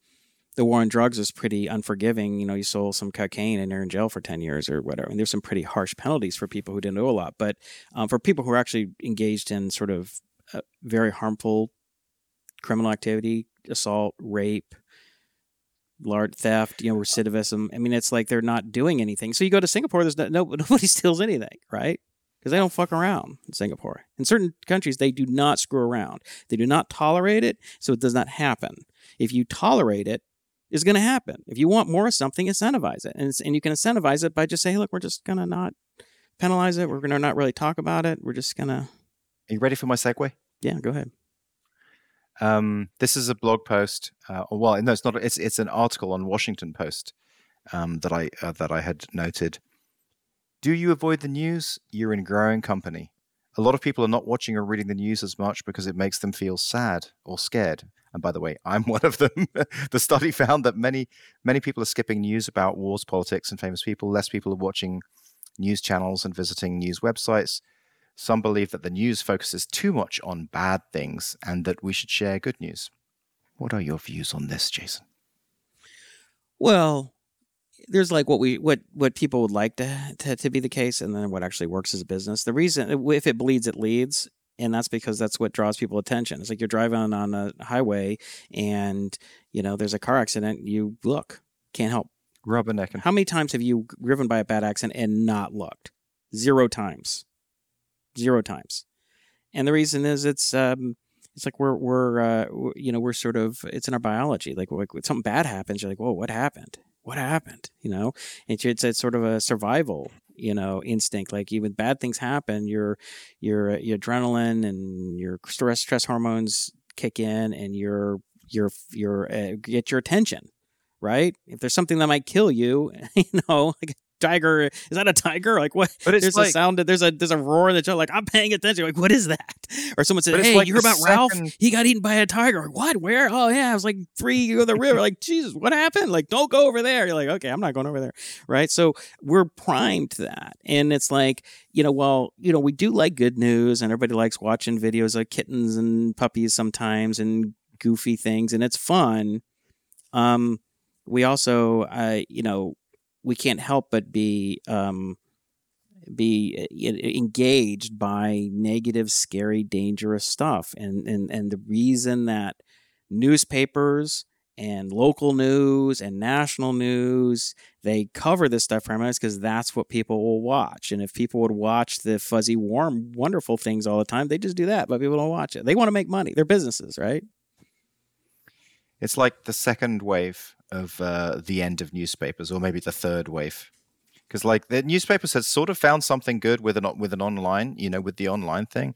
the war on drugs is pretty unforgiving. You know, you sold some cocaine and you're in jail for 10 years or whatever. And there's some pretty harsh penalties for people who didn't do a lot. But um, for people who are actually engaged in sort of uh, very harmful criminal activity, assault, rape, large theft, you know, recidivism, I mean, it's like they're not doing anything. So you go to Singapore, there's no, no nobody steals anything, right? Because they don't fuck around in Singapore. In certain countries, they do not screw around. They do not tolerate it, so it does not happen. If you tolerate it, it's going to happen. If you want more of something, incentivize it, and it's, and you can incentivize it by just saying, "Look, we're just going to not penalize it. We're going to not really talk about it. We're just going to, Are you ready for my segue? yeah, go ahead." Um, this is a blog post. Uh, well, no, it's not. It's it's an article on Washington Post um, that I uh, that I had noted. Do you avoid the news? You're in growing company. A lot of people are not watching or reading the news as much because it makes them feel sad or scared. And by the way, I'm one of them. the study found that many many people are skipping news about wars, politics, and famous people. Less people are watching news channels and visiting news websites. Some believe that the news focuses too much on bad things and that we should share good news. What are your views on this, Jason? Well, there's like what we what what people would like to, to to be the case, and then what actually works as a business. The reason if it bleeds, it leads, and that's because that's what draws people attention. It's like you're driving on a highway, and you know there's a car accident. You look, can't help. Rubbernecking. How many times have you driven by a bad accident and not looked? Zero times. Zero times. And the reason is it's um it's like we're we're uh you know we're sort of it's in our biology. Like like when something bad happens you're like whoa what happened? What happened? You know? It's it's, it's sort of a survival you know instinct. Like even bad things happen your your your adrenaline and your stress stress hormones kick in and your your your uh, get your attention right? If there's something that might kill you you know like tiger is that a tiger? Like what? But there's like, a sound there's a there's a roar that you're like i'm paying attention. Like what is that? Or someone said hey like you heard the about ralph? he got eaten by a tiger. Like, what? Where? Oh yeah i was like three you go the river. Like jesus what happened? Like don't go over there. You're like okay i'm not going over there. Right? So we're primed to that. And it's like you know well you know we do like good news and everybody likes watching videos of kittens and puppies sometimes and goofy things and it's fun. Um we also uh you know we can't help but be um be uh, engaged by negative scary dangerous stuff. And and and the reason that newspapers and local news and national news they cover this stuff primarily because that's what people will watch. And if people would watch the fuzzy warm wonderful things all the time they just do that but people don't watch it. They want to make money. They're businesses right? It's like the second wave of uh, the end of newspapers, or maybe the third wave. Because like the newspapers had sort of found something good with an with an online, you know, with the online thing,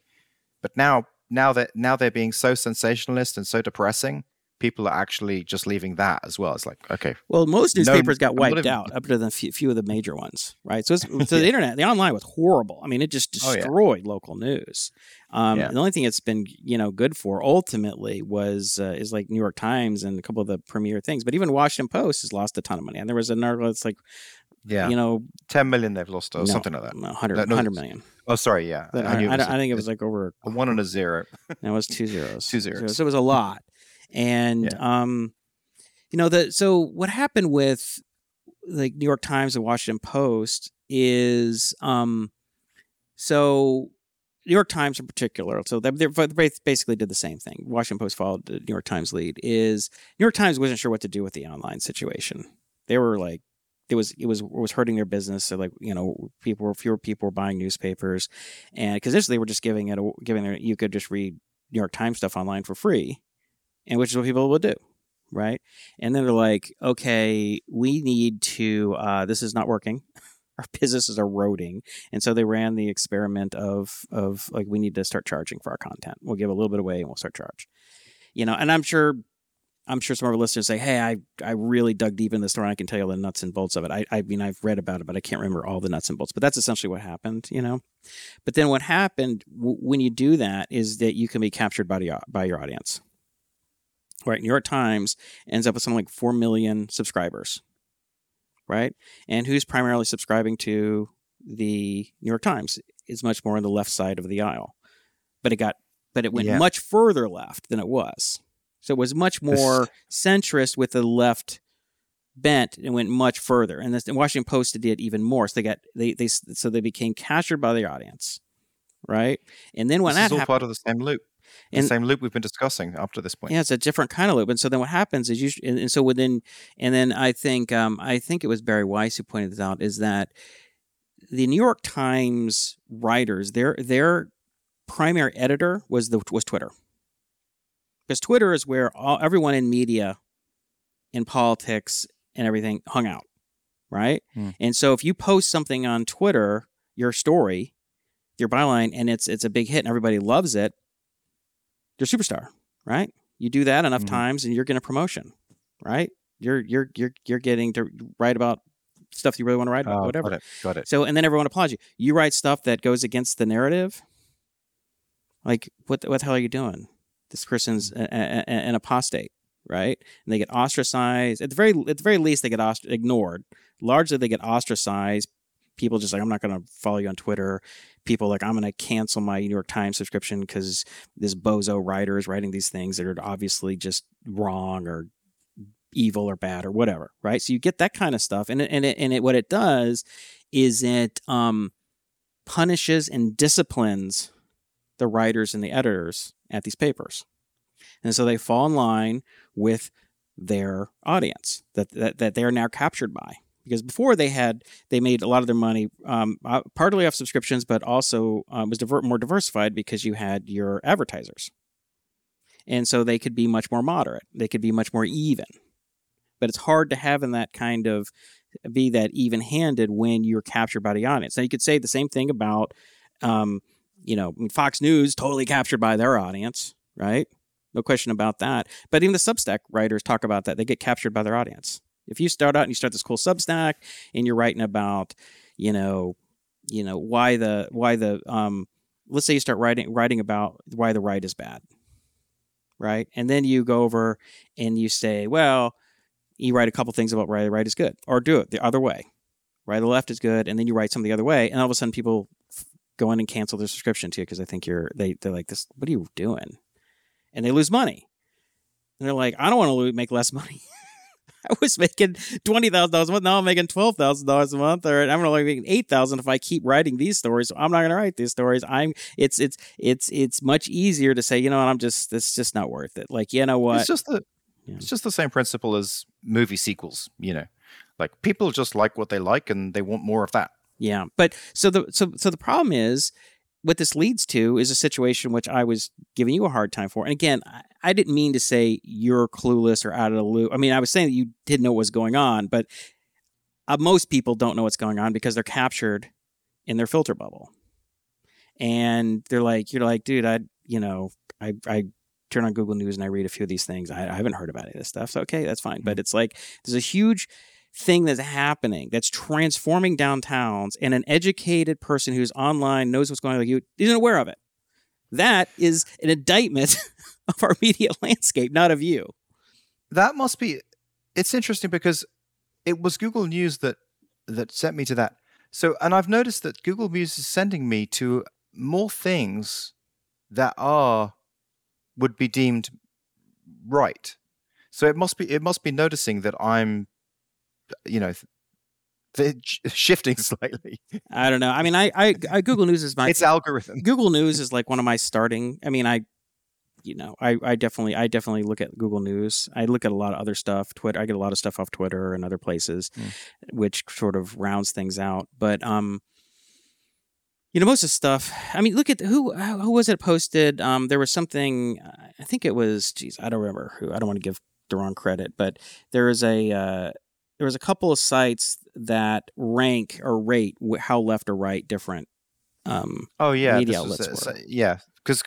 but now now that now they're being so sensationalist and so depressing, people are actually just leaving that as well. It's like okay, Well, most No, newspapers got wiped even- out, up to the few, few of the major ones, right? So, it's, so the internet, the online was horrible. I mean, it just Oh, yeah. destroyed local news. Um, Yeah. The only thing it's been, you know, good for ultimately was uh, is like New York Times and a couple of the premier things. But even Washington Post has lost a ton of money. And there was an article that's like, yeah, you know, ten million they've lost or no, something like that. 100, No, no, 100 million. Oh, sorry, yeah, I, I, I, was I think it was like over a one and a zero. No, it was two zeros. Two zeros. So it was a lot. And Yeah. um you know the so what happened with like New York Times and Washington Post is um so New York Times in particular, so they they basically did the same thing. Washington Post followed the New York Times lead. Is New York Times wasn't sure what to do with the online situation. They were like, it was it was it was hurting their business. So like you know, people were fewer people were buying newspapers, and because initially they were just giving it a, giving it, you could just read New York Times stuff online for free, and which is what people would do, right? And then they're like, okay, we need to. Uh, this is not working. our business is eroding and so they ran the experiment of of like we need to start charging for our content we'll give a little bit away and we'll start charge you know and i'm sure i'm sure some of our listeners say hey i i really dug deep in the story i can tell you all the nuts and bolts of it i i mean i've read about it but i can't remember all the nuts and bolts but that's essentially what happened you know but then what happened w- when you do that is that you can be captured by, the, by your audience right new york times ends up with something like 4 million subscribers right? And who's primarily subscribing to the New York Times is much more on the left side of the aisle. But it got but it went yeah. much further left than it was. So it was much more centrist with the left bent and went much further. And the Washington Post did even more. So they got they they so they became captured by the audience, right? And then when this that is all happened, part of the same loop the same loop we've been discussing up to this point. Yeah, it's a different kind of loop. And so then what happens is you, and, and so within, and then I think, um, I think it was Bari Weiss who pointed this out is that the New York Times writers, their their primary editor was the was Twitter, because Twitter is where all, everyone in media, in politics, and everything hung out, right? Hmm. And so if you post something on Twitter, your story, your byline, and it's it's a big hit and everybody loves it, you're a superstar, right? You do that enough mm-hmm. times and you're getting a promotion, right? You're you're you're you're getting to write about stuff you really want to write about, oh, whatever. Got it. Got it. So and then everyone applauds you. You write stuff that goes against the narrative. Like what the, what the hell are you doing? This person's a, a, a, an apostate, right? And they get ostracized. At the very at the very least, they get ost- ignored. Largely, they get ostracized. People just like I'm not going to follow you on Twitter. People like I'm going to cancel my New York Times subscription because this bozo writer is writing these things that are obviously just wrong or evil or bad or whatever, right? So you get that kind of stuff, and it, and it, and it, what it does is it um, punishes and disciplines the writers and the editors at these papers, and so they fall in line with their audience that that, that they are now captured by because before they had they made a lot of their money um, uh, partly off subscriptions, but also um, was diver- more diversified because you had your advertisers, and so they could be much more moderate. They could be much more even, but it's hard to have in that kind of be that even handed when you're captured by the audience. Now you could say the same thing about, um, you know, Fox News totally captured by their audience, right? No question about that. But even the Substack writers talk about that. They get captured by their audience. If you start out and you start this cool Substack and you're writing about, you know, you know why the why the um, let's say you start writing writing about why the right is bad, right? And then you go over and you say, well, you write a couple things about why the right is good, or do it the other way, right? the left is good, and then you write some the other way, and all of a sudden people go in and cancel their subscription to you because they think you're they they're like this. What are you doing? And they lose money. And they're like, I don't want to make less money. I was making twenty thousand dollars a month. Now I'm making twelve thousand dollars a month, or I'm only making eight thousand if I keep writing these stories. So I'm not going to write these stories. I'm. It's it's it's it's much easier to say, you know what, I'm just. It's just not worth it. Like you know what? It's just the. Yeah. It's just the same principle as movie sequels. You know, like people just like what they like, and they want more of that. Yeah, but so the so so the problem is what this leads to is a situation which I was giving you a hard time for. And again, I, I didn't mean to say you're clueless or out of the loop. I mean, I was saying that you didn't know what was going on, but uh, most people don't know what's going on because they're captured in their filter bubble. And they're like, you're like, dude, I, you know, I, I turn on Google News and I read a few of these things. I, I haven't heard about any of this stuff. So, okay, that's fine. But mm-hmm. it's like, there's a huge thing that's happening that's transforming downtowns and an educated person who's online knows what's going on you isn't aware of it. That is an indictment of our media landscape not of you. That must be it's interesting because it was google news that that sent me to that. So and i've noticed that google news is sending me to more things that are would be deemed right. So it must be it must be noticing that I'm, you know, th- shifting slightly. I don't know. I mean, I, I, I Google News is my It's algorithm. Google News is like one of my starting. I mean, I, you know, I, I definitely, I definitely look at Google News. I look at a lot of other stuff. Twitter, I get a lot of stuff off Twitter and other places, Mm. which sort of rounds things out. But um, you know, most of the stuff. I mean, look at who who was it posted. Um, there was something. I think it was. Geez, I don't remember who. I don't want to give the wrong credit, but there is a. Uh, there was a couple of sites that rank or rate how left or right different um, Oh yeah, media was outlets were. So- yeah, because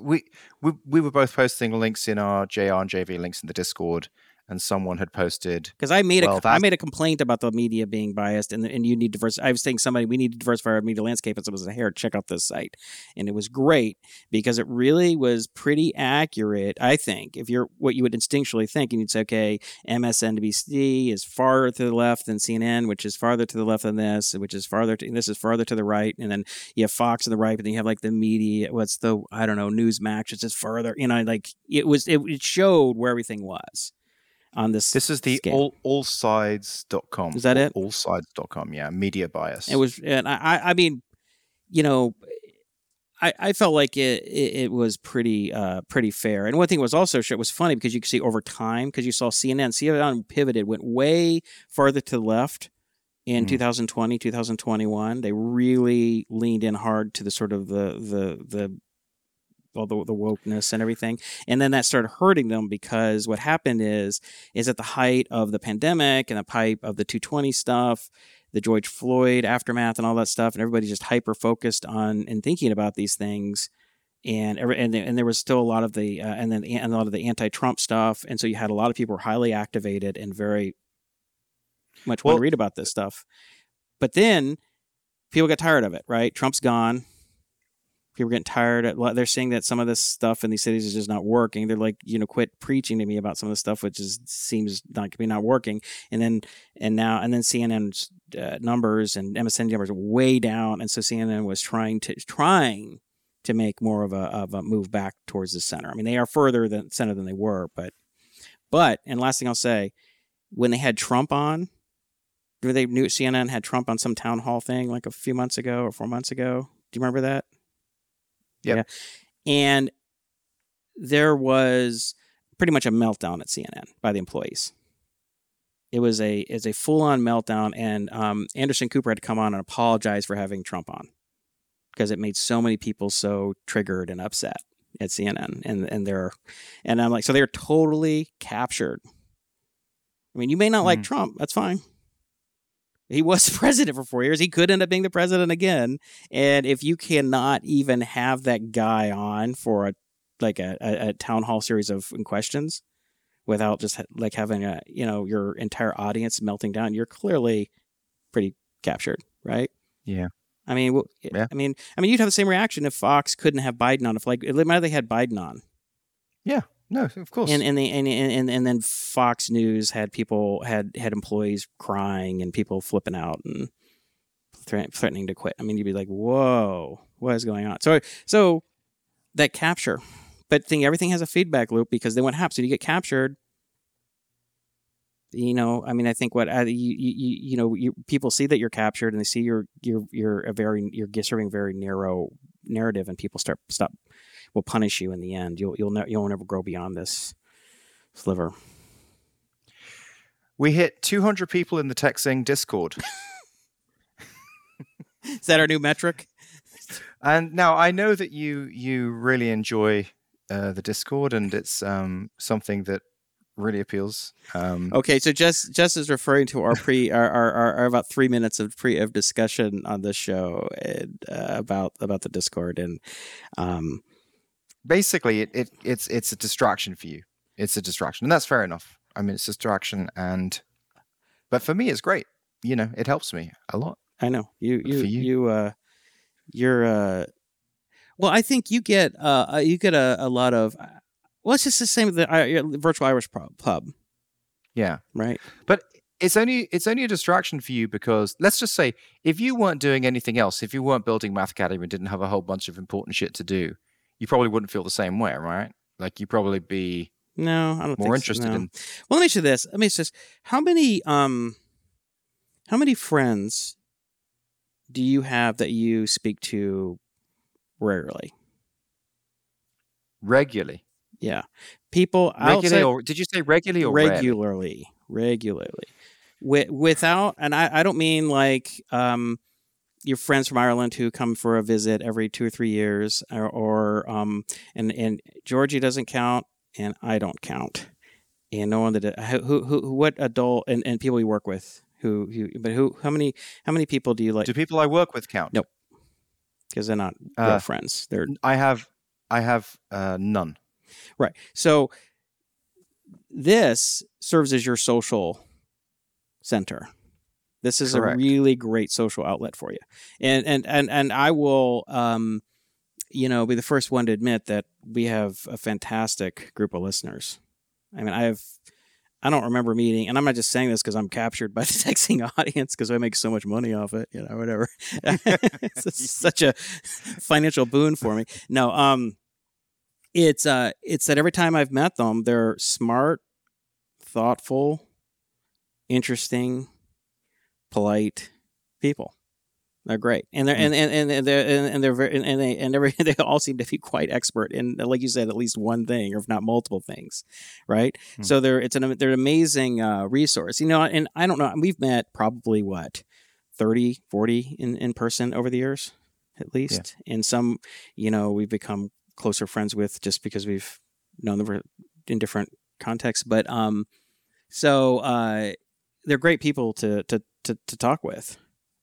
we, we we were both posting links in our JR and JV links in the Discord, and someone had posted. Because I made Well, a I made a complaint about the media being biased, and and you need diverse. I was saying somebody we need to diversify our media landscape, and someone said, "Here, check out this site," and it was great because it really was pretty accurate. I think if you're what you would instinctually think, and you'd say, "Okay, MSNBC is farther to the left than CNN, which is farther to the left than this, which is farther to this is farther to the right," and then you have Fox on the right, but then you have like the media. What's the I don't know Newsmax, It's just further. You know, like it was. It, it showed where everything was on this. This is the all allsides.com. Is that it? Allsides.com. Yeah, media bias. It was, and I, I- mean, you know, I, I felt like it, it, it was pretty, uh, pretty fair. And one thing was also it was funny because you could see over time because you saw CNN, CNN pivoted, went way farther to the left in Mhm. 2020, 2021. They really leaned in hard to the sort of the the the all the, the wokeness and everything. And then that started hurting them because what happened is is at the height of the pandemic and the pipe of the 220 stuff the george floyd aftermath and all that stuff and everybody just hyper focused on and thinking about these things. And every, and, and there was still a lot of the uh, and then and a lot of the anti-trump stuff. And so you had a lot of people were highly activated and very much want to read about this stuff. But then people got tired of it right? Trump's gone people getting tired. They're saying that some of this stuff in these cities is just not working. They're like, you know, quit preaching to me about some of the stuff which is seems not to be not working. And then and now and then CNN's uh, numbers and MSN numbers are way down, and so CNN was trying to trying to make more of a of a move back towards the center. I mean, they are further than center than they were, but but and last thing I'll say, when they had Trump on. They knew CNN had Trump on some town hall thing like a few months ago or four months ago. Do you remember that? Yep. Yeah. And there was pretty much a meltdown at CNN by the employees. It was a is a full on meltdown, and um, Anderson Cooper had to come on and apologize for having Trump on because it made so many people so triggered and upset at CNN, and and they're and I'm like, so they're totally captured. I mean, you may not like Mhm. Trump, that's fine. He was president for four years. He could end up being the president again. And if you cannot even have that guy on for a like a, a, a town hall series of questions without just like having a you know your entire audience melting down, you're clearly pretty captured, right? Yeah. I mean, w- Yeah. I mean, I mean, you'd have the same reaction if Fox couldn't have Biden on. If like, it might have they had Biden on, no, of course. and and, they, and and and then Fox News had people had had employees crying and people flipping out and thre- threatening to quit. I mean, you'd be like, "Whoa, what is going on?" So so that capture, but thing everything has a feedback loop because then what happens? You get captured, you know, I mean, I think what uh, you, you you you know, you, people see that you're captured and they see you're you're you're a very you're serving very narrow narrative, and people start stop will punish you in the end. You'll you'll never you'll never grow beyond this sliver. we hit 200 people in the TechZing Discord. Is that our new metric? And now I know that you you really enjoy uh, the Discord, and it's um, something that really appeals. Um, Okay, so just just is referring to our pre our, our, our, our about three minutes of pre of discussion on this show and uh, about about the Discord and um Basically, it, it it's it's a distraction for you. It's a distraction, and that's fair enough. I mean, it's a distraction, and but for me, it's great. You know, it helps me a lot. I know you you you, you. uh you're uh well I think you get uh uh, you get a, a lot of well it's just the same with the uh, virtual Irish pub, pub Yeah. right But it's only it's only a distraction for you because let's just say if you weren't doing anything else, if you weren't building Math Academy and didn't have a whole bunch of important shit to do, you probably wouldn't feel the same way, right? Like you probably be No, I don't More interested so, no. in Well, let me ask you this. Let me ask this. How many um how many friends do you have that you speak to rarely? regularly. Yeah. People Regularly or did you say regularly or rarely? regularly. Regularly. Without and I, I don't mean like um your friends from Ireland who come for a visit every two or three years or, or um and and Georgie doesn't count and I don't count. And no one that who who, who what adult and, and people you work with who, who but who how many how many people do you like Do people I work with count? Nope. because they're not real Uh, friends. They're I have I have uh, none. Right. So this serves as your social center. This is Correct. a really great social outlet for you. And and and and I will um you know be the first one to admit that we have a fantastic group of listeners. I mean, I have I don't remember meeting, and I'm not just saying this because I'm captured by the TechZing audience because I make so much money off it, you know, whatever. it's such a financial boon for me. No, um, it's uh, it's that every time I've met them, they're smart, thoughtful, interesting, polite people. They're great, and they're and and and they're and, they're very and, they and every they all seem to be quite expert in, like you said, at least one thing, or if not multiple things, right? Hmm. So they're it's an they're an amazing uh, resource, you know. And I don't know, we've met probably what 30, 40 in in person over the years, at least, and some, you know, we've become closer friends with just because we've known them in different contexts, but um, so uh, they're great people to to to, to talk with.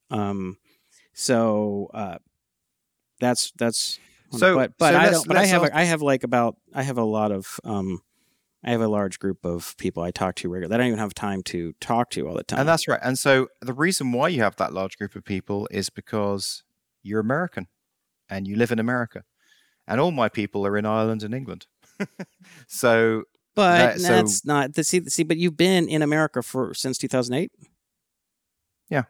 Um, so uh, that's that's So- but but so I don't. But I have I have like about I have a lot of um, I have a large group of people I talk to regularly I don't even have time to talk to all the time. And that's right. And so the reason why you have that large group of people is because you're American and you live in America. And all my people are in Ireland and England. so but so- that's not the see see. But you've been in America for since two thousand eight. Yeah.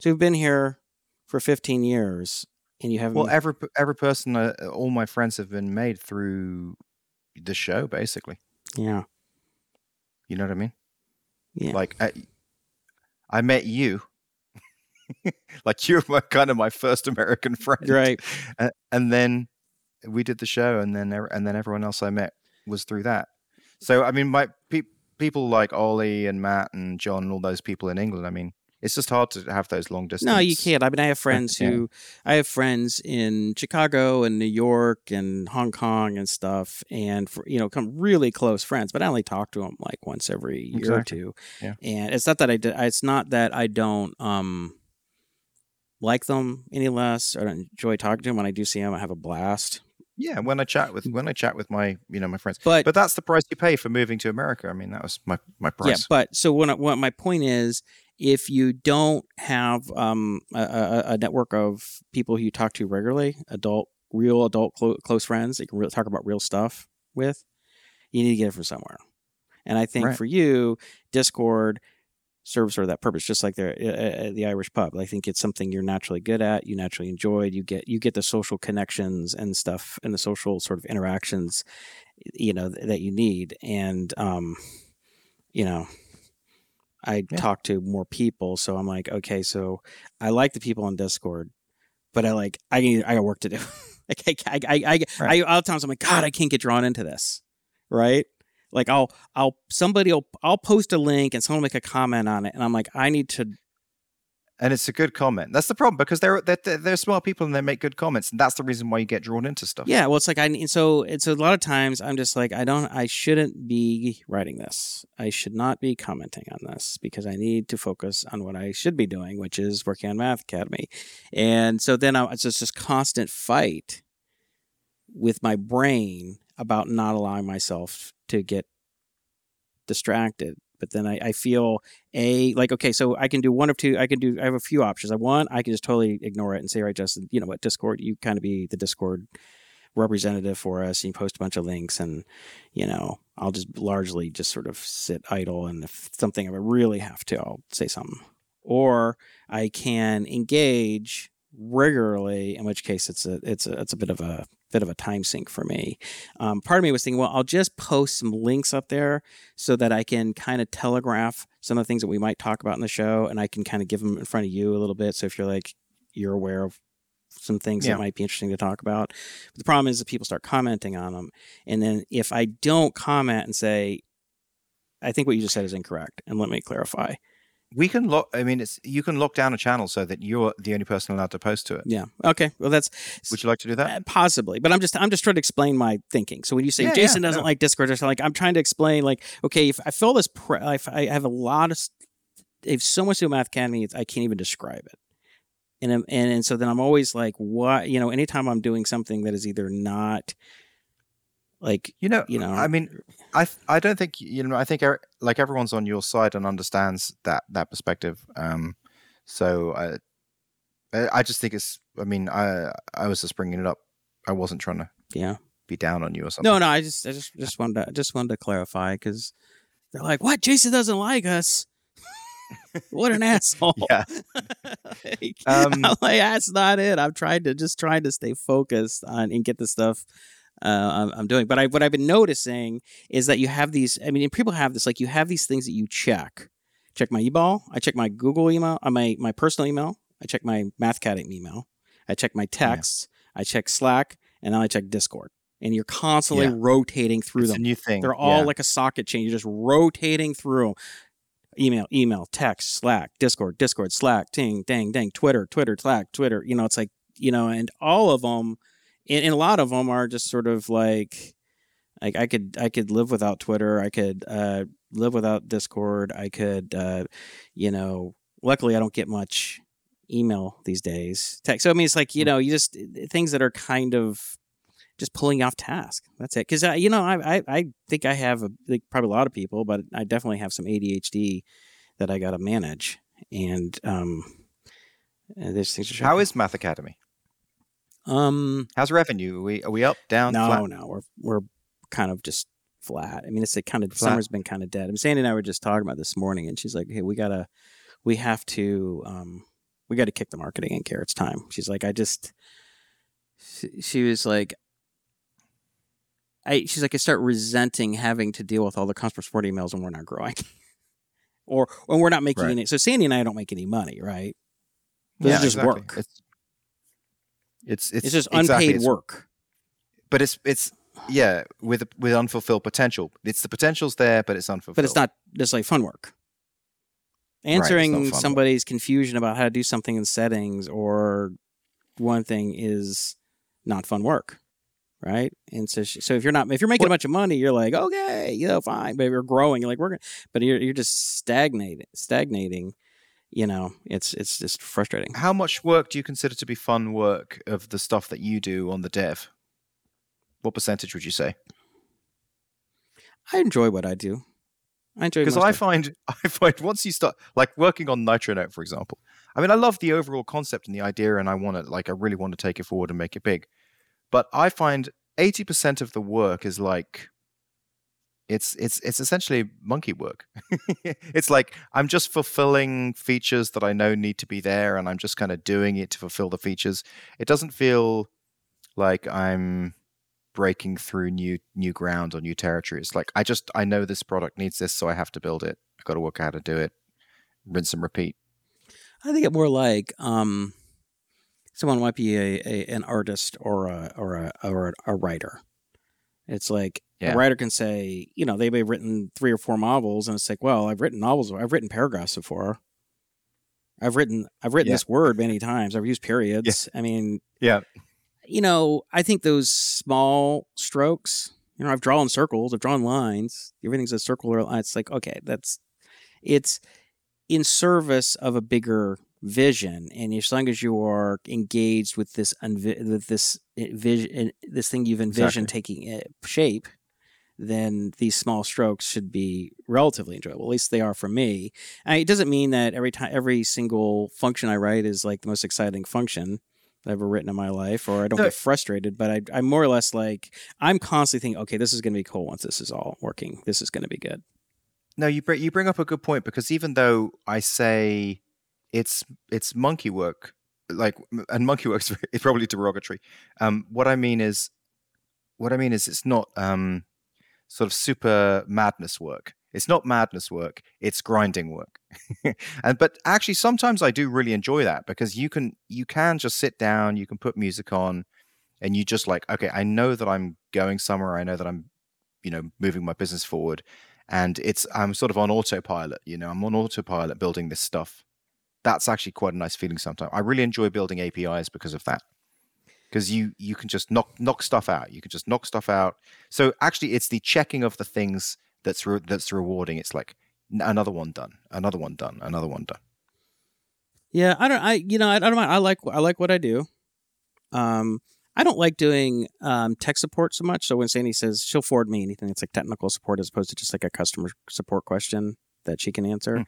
So you've been here for fifteen years, and you haven't. well every every person uh, all my friends have been made through the show basically. yeah. You know what I mean? Yeah. Like uh, I met you. like you're my kind of my first American friend. Right. And then we did the show and then and then everyone else I met was through that. So I mean my pe- people like Ollie and Matt and John and all those people in England, I mean, it's just hard to have those long distance. No, you can't. I mean, I have friends yeah. who, I have friends in Chicago and New York and Hong Kong and stuff, and for, you know, come really close friends. But I only talk to them like once every year or two. Yeah. And it's not that I, d- it's not that I don't um like them any less or don't enjoy talking to them. When I do see them, I have a blast. Yeah, when I chat with when I chat with my you know my friends, But, but that's the price you pay for moving to America. I mean, that was my my price. yeah, but so what? What my point is, if you don't have um a, a, network of people who you talk to regularly, adult, real adult clo- close friends, that you can really talk about real stuff with, you need to get it from somewhere. And I think Right. for you, Discord serves sort of that purpose, just like the uh, uh, the Irish pub. I think it's something you're naturally good at. You naturally enjoyed. You get you get the social connections and stuff, and the social sort of interactions, you know, th- that you need. And um, you know, I Yeah. talk to more people, so I'm like, okay, so I like the people on Discord, but I like I need I got work to do. like I I I, I, I Right. all the times I'm like, God, I can't get drawn into this, right? Like I'll I'll somebody will I'll post a link and someone will make a comment on it, and I'm like, I need to and it's a good comment. That's the problem because they're they're, they're they're smart people and they make good comments, and that's the reason why you get drawn into stuff. Yeah, well, it's like I need- so it's a lot of times I'm just like I don't I shouldn't be writing this. I should not be commenting on this because I need to focus on what I should be doing, which is working on Math Academy. And so then I, it's just this constant fight with my brain about not allowing myself to get distracted. But then I, I feel a like okay, so I can do one of two. I can do. I have a few options. I want I can just totally ignore it and say, right, Justin, you know what, Discord, you kind of be the Discord representative for us and you post a bunch of links and you know i'll just largely just sort of sit idle and if something i really have to i'll say something or i can engage regularly in which case it's a it's a it's a bit of a bit of a time sink for me. Um, part of me was thinking, well, I'll just post some links up there so that I can kind of telegraph some of the things that we might talk about in the show, and I can kind of give them in front of you a little bit. So if you're like you're aware of some things Yeah. that might be interesting to talk about. But the problem is that people start commenting on them, and then if I don't comment and say, I think what you just said is incorrect, and let me clarify. We can lock. I mean, it's you can lock down a channel so that you're the only person allowed to post to it. Yeah. Okay. Well, that's Would you like to do that? Uh, possibly, but I'm just I'm just trying to explain my thinking. So when you say Yeah, Jason yeah, doesn't no. like Discord, or something, like I'm trying to explain, like okay, if I feel this, pre- if I have a lot of, st- I have so much to Math Academy, I can't even describe it. And, I'm- and and so then I'm always like, what you know, anytime I'm doing something that is either not like You know, you know, I mean, I I don't think you know. I think er- like everyone's on your side and understands that that perspective. Um, so I I just think it's. I mean, I I was just bringing it up. I wasn't trying to yeah. be down on you or something. No, no, I just I just just wanted to just wanted to clarify because they're like, what? Jason doesn't like us. what an asshole. Yeah. like, Um, I'm like, that's not it. I'm trying to just trying to stay focused on and get the stuff uh, I'm, doing. But I, what I've been noticing is that you have these. I mean, people have this. Like, you have these things that you check. Check my email. I check my Google email. Uh, my my personal email. I check my Math Academy email. I check my texts. I check Slack, and then I check Discord. And you're constantly Yeah. rotating through it's them. a new thing. They're all yeah. like a socket chain. You're just rotating through email, email, text, Slack, Discord, Discord, Slack, ting, dang, dang, Twitter, Twitter, Slack, Twitter. You know, it's like, you know, and all of them, and, and a lot of them are just sort of like, like I could, I could live without Twitter. I could uh, live without Discord. I could, uh, you know, luckily I don't get much email these days. Text. So I mean, it's like you know, you just things that are kind of just pulling off task. That's it. Because uh, you know, I, I I think I have a like probably a lot of people, but I definitely have some ADHD that I got to manage, and um, and there's things. How is Math Academy? Um? How's revenue? Are we are we up, down, No, flat? no, we're we're kind of just flat. I mean, it's a kind of Flat. summer's been kind of dead. I mean, Sandy and I were just talking about this morning, and she's like, "Hey, we gotta, we have to, um, we got to kick the marketing in gear. It's time." She's like, "I just," she, she was like, "I," she's like, "I start resenting having to deal with all the customer support emails when we're not growing." Or when we're not making Right. any, so Sandy and I don't make any money, right? This is just exactly. work. It's it's it's, It's, just exactly, unpaid it's- work. But it's it's yeah with with unfulfilled potential. It's the potential's there, but it's unfulfilled. but it's not just like fun work. Answering work. somebody's confusion about how to do something in settings or one thing is not fun work, right? And so, she, so if you're not, if you're making a bunch of money, you're like, okay, you know, fine. But you're growing, you're like, we're, gonna, but you're you're just stagnating, stagnating. You know, it's it's just frustrating. How much work do you consider to be fun work of the stuff that you do on the dev? What percentage would you say? I enjoy what I do. I enjoy Because I find I find once you start like working on Nitronote, for example. I mean, I love the overall concept and the idea, and I want to like I really want to take it forward and make it big. But I find eighty percent of the work is like it's it's it's essentially monkey work. it's like I'm just fulfilling features that I know need to be there, and I'm just kind of doing it to fulfill the features. It doesn't feel like I'm breaking through new new ground or new territory. It's like I just I know this product needs this, so I have to build it. I got to work out how to do it. Rinse and repeat. I think it more like um, someone might be a, a an artist or a or a or a, a writer. It's like Yeah. a writer can say, you know, they may have written three or four novels, and it's like, well, I've written novels, I've written paragraphs before. I've written I've written Yeah. this word many times. I've used periods. I mean, Yeah. you know, I think those small strokes, you know, I've drawn circles, I've drawn lines, everything's a circle or line. It's like, okay, that's it's in service of a bigger vision. And as long as you are engaged with this unvi- with this vision, this thing you've envisioned taking uh, shape, then these small strokes should be relatively enjoyable. At least they are for me. And it doesn't mean that every time, every single function I write is like the most exciting function. I've ever written in my life, or I don't No. get frustrated, but I, I'm more or less like I'm constantly thinking, okay, this is going to be cool once this is all working. This is going to be good. No, you bring you bring up a good point because even though I say it's it's monkey work, like and monkey work's is probably derogatory. Um, what I mean is what I mean is it's not um, sort of super madness work. It's not madness work. It's grinding work. and but actually, sometimes I do really enjoy that because you can you can just sit down, you can put music on, and you just like okay, I know that I'm going somewhere. I know that I'm you know moving my business forward, and it's I'm sort of on autopilot. You know, I'm on autopilot building this stuff. That's actually quite a nice feeling sometimes. I really enjoy building APIs because of that because you you can just knock knock stuff out. You can just knock stuff out. So actually, it's the checking of the things that's re- that's rewarding. It's like another one done, another one done, another one done. Yeah, I don't. I you know I, I don't mind. I like I like what I do. Um, I don't like doing um, tech support so much. So when Sandy says she'll forward me anything that's like technical support as opposed to just like a customer support question that she can answer. Mm.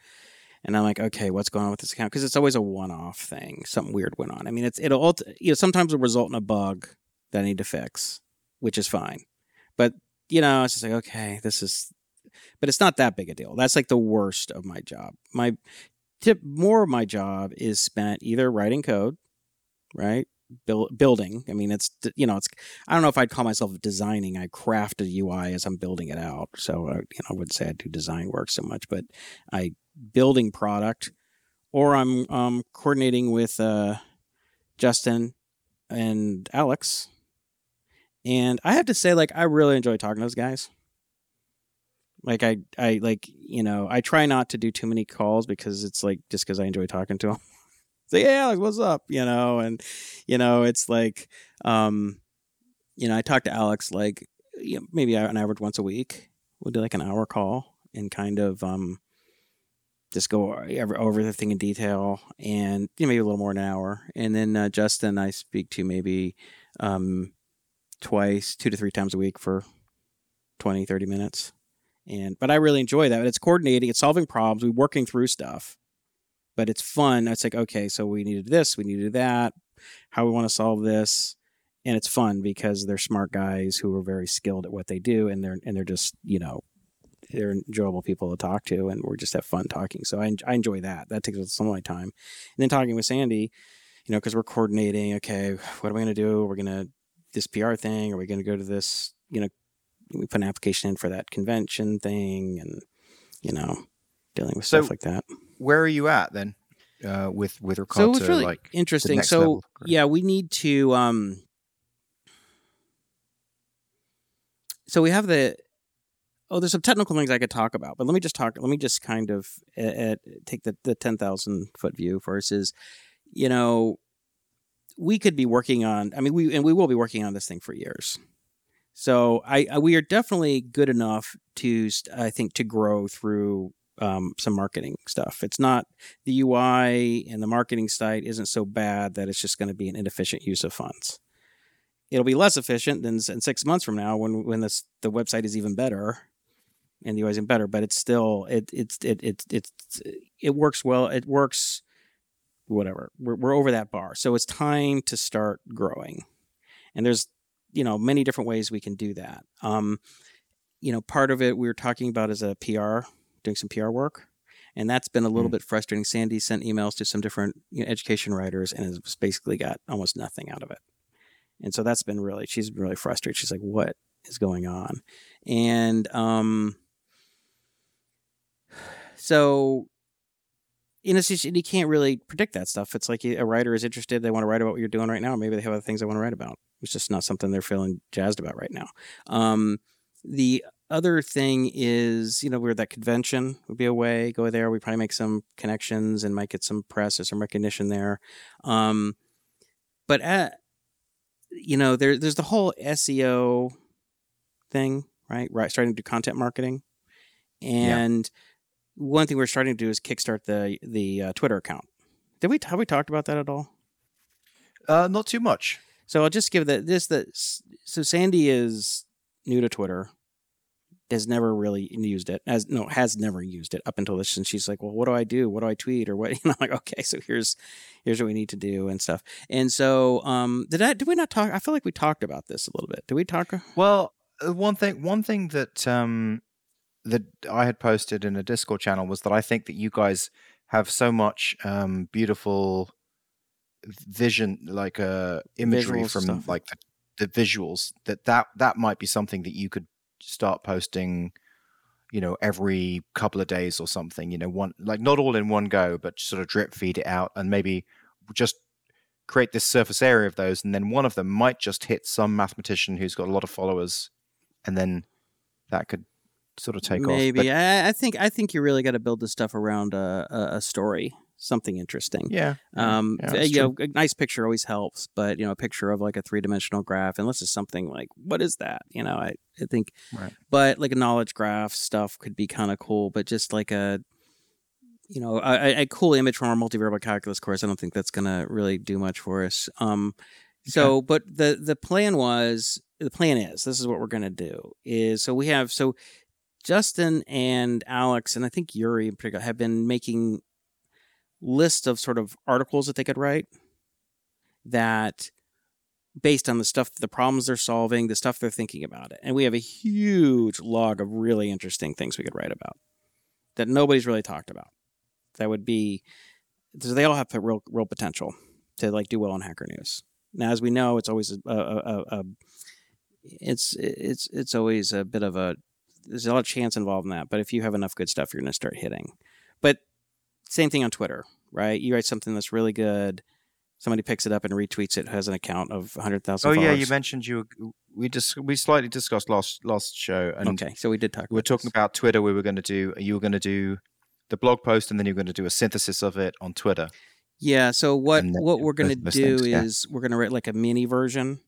And I'm like, okay, what's going on with this account? Because it's always a one-off thing. Something weird went on. I mean, it's it'll you know sometimes it'll result in a bug that I need to fix, which is fine. But you know, it's just like okay, this is, but it's not that big a deal. That's like the worst of my job. My tip, more of my job is spent either writing code, right, Build, building. I mean, it's you know, it's I don't know if I'd call myself designing. I craft a UI as I'm building it out. So uh, you know, I would say I do design work so much, but I building product, or I'm um, coordinating with uh, Justin and Alex. And I have to say, like, I really enjoy talking to those guys. Like, I, I like, you know, I try not to do too many calls because it's like just because I enjoy talking to them. Say, hey, Alex, what's up? You know, and you know, it's like, um, you know, I talk to Alex like you know, maybe an average once a week. We'll do like an hour call and kind of um, just go over the thing in detail and you know, maybe a little more than an hour. And then uh, Justin, I speak to maybe um, twice, two to three times a week for 20, 30 minutes. And but I really enjoy that. It's coordinating, it's solving problems, we're working through stuff. But it's fun. It's like, okay, so we needed this, we needed that, how we want to solve this. And it's fun because they're smart guys who are very skilled at what they do and they're and they're just, you know, they're enjoyable people to talk to, and we just have fun talking. So I, I enjoy that. That takes some of my time. And then talking with Sandy, you know, because we're coordinating. Okay, what are we going to do? We're going to this PR thing. Are we going to go to this? You know, we put an application in for that convention thing, and you know, dealing with so stuff like that. Where are you at then? Uh, with with regard so it was really like interesting. So level. yeah, we need to. um So we have the oh, there's some technical things I could talk about, but let me just talk. Let me just kind of uh, take the the ten thousand foot view versus, you know, we could be working on. I mean, we and we will be working on this thing for years. So I, I we are definitely good enough to I think to grow through um, some marketing stuff. It's not the UI and the marketing site isn't so bad that it's just going to be an inefficient use of funds. It'll be less efficient than in six months from now when when this the website is even better and the UI isn't better, but it's still it it's it it it's it works well. It works whatever. We're we're over that bar. So it's time to start growing. And there's you know many different ways we can do that. Um, you know, part of it we were talking about is a PR, doing some PR work. And that's been a little mm. bit frustrating. Sandy sent emails to some different you know, education writers and has basically got almost nothing out of it. And so that's been really, she's been really frustrated. She's like, what is going on? And um, so you know, just, you can't really predict that stuff. It's like a writer is interested; they want to write about what you're doing right now, or maybe they have other things they want to write about. It's just not something they're feeling jazzed about right now. Um, the other thing is, you know, we're that convention would be a way. Go there, we probably make some connections and might get some press or some recognition there. Um, but at, you know, there, there's the whole SEO thing, right? Right, starting to do content marketing, and yeah one thing we're starting to do is kickstart the the uh, Twitter account. Did we have we talked about that at all? Uh, not too much. So I'll just give that this that so Sandy is new to Twitter, has never really used it as no has never used it up until this, and she's like, well, what do I do? What do I tweet or what? You know, like okay, so here's here's what we need to do and stuff. And so um, did I did we not talk? I feel like we talked about this a little bit. Did we talk? Well, uh, one thing one thing that um that I had posted in a Discord channel was that I think that you guys have so much um, beautiful vision, like uh, imagery Visual from stuff. like the the visuals that that that might be something that you could start posting you know every couple of days or something you know one like not all in one go but sort of drip feed it out and maybe just create this surface area of those and then one of them might just hit some mathematician who's got a lot of followers and then that could sort of take Maybe off. But I, I think I think you really got to build this stuff around a, a, a story, something interesting. yeah Um, yeah, you know, a nice picture always helps, but you know, a picture of like a three dimensional graph, unless it's something like, what is that? You know, I, I think, Right. but like a knowledge graph stuff could be kind of cool, but just like a, you know, a, a- cool image from our multivariable calculus course, I don't think that's gonna really do much for us. Um, so, but the the plan was the plan is this is what we're gonna do is so we have so Justin and Alex and I think Yuri in particular have been making list of sort of articles that they could write that based on the stuff the problems they're solving the stuff they're thinking about it. And we have a huge log of really interesting things we could write about that nobody's really talked about. That would be so they all have real real potential to like do well on hacker news. Now as we know it's always a, a, a, a it's it's it's always a bit of a there's a lot of chance involved in that but if you have enough good stuff you're going to start hitting. But same thing on Twitter, right? You write something that's really good, somebody picks it up and retweets it, has an account of 100,000 oh yeah followers. you mentioned you we just we slightly discussed last last show and Okay, so we did talk we are about talking this. about Twitter. We were going to do you were going to do the blog post, and then you were going to do a synthesis of it on Twitter. Yeah, so what and what we're going to those do things, yeah. is we're going to write like a mini version.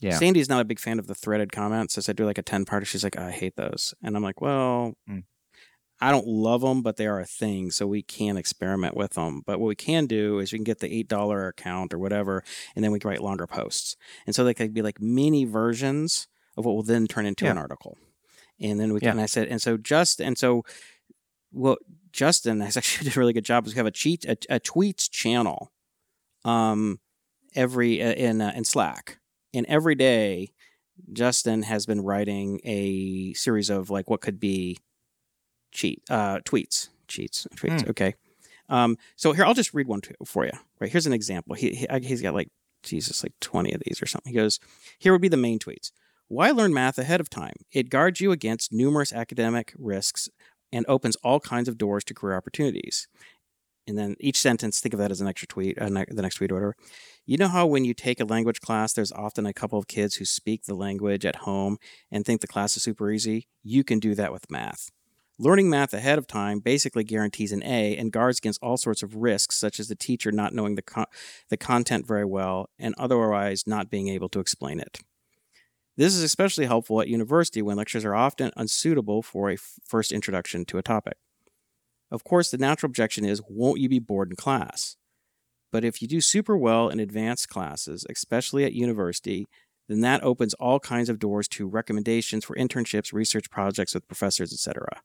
Yeah. Sandy's not a big fan of the threaded comments. So I do like a 10 part, She's like, I hate those. And I'm like, well, Mm. I don't love them, but they are a thing. So we can experiment with them. But what we can do is we can get the $8 account or whatever, and then we can write longer posts. And so they could be like mini versions of what will then turn into Yeah. an article. And then we can, I said, and so just, and so what Justin has actually did a really good job is we have a cheat, a, a tweets channel um, every, uh, in, uh, in Slack. And every day, Justin has been writing a series of like what could be cheat uh, tweets, cheats, tweets. Hmm. Okay. Um, so here, I'll just read one to, for you. Right here's an example. He, he he's got like Jesus, like twenty of these or something. He goes, here would be the main tweets. Why learn math ahead of time? It guards you against numerous academic risks and opens all kinds of doors to career opportunities. And then each sentence, think of that as an extra tweet, uh, ne- the next tweet or whatever. You know how when you take a language class, there's often a couple of kids who speak the language at home and think the class is super easy? You can do that with math. Learning math ahead of time basically guarantees an A and guards against all sorts of risks, such as the teacher not knowing the, the content very well and otherwise not being able to explain it. This is especially helpful at university when lectures are often unsuitable for a f- first introduction to a topic. Of course, the natural objection is won't you be bored in class? But if you do super well in advanced classes, especially at university, then that opens all kinds of doors to recommendations for internships, research projects with professors, etc.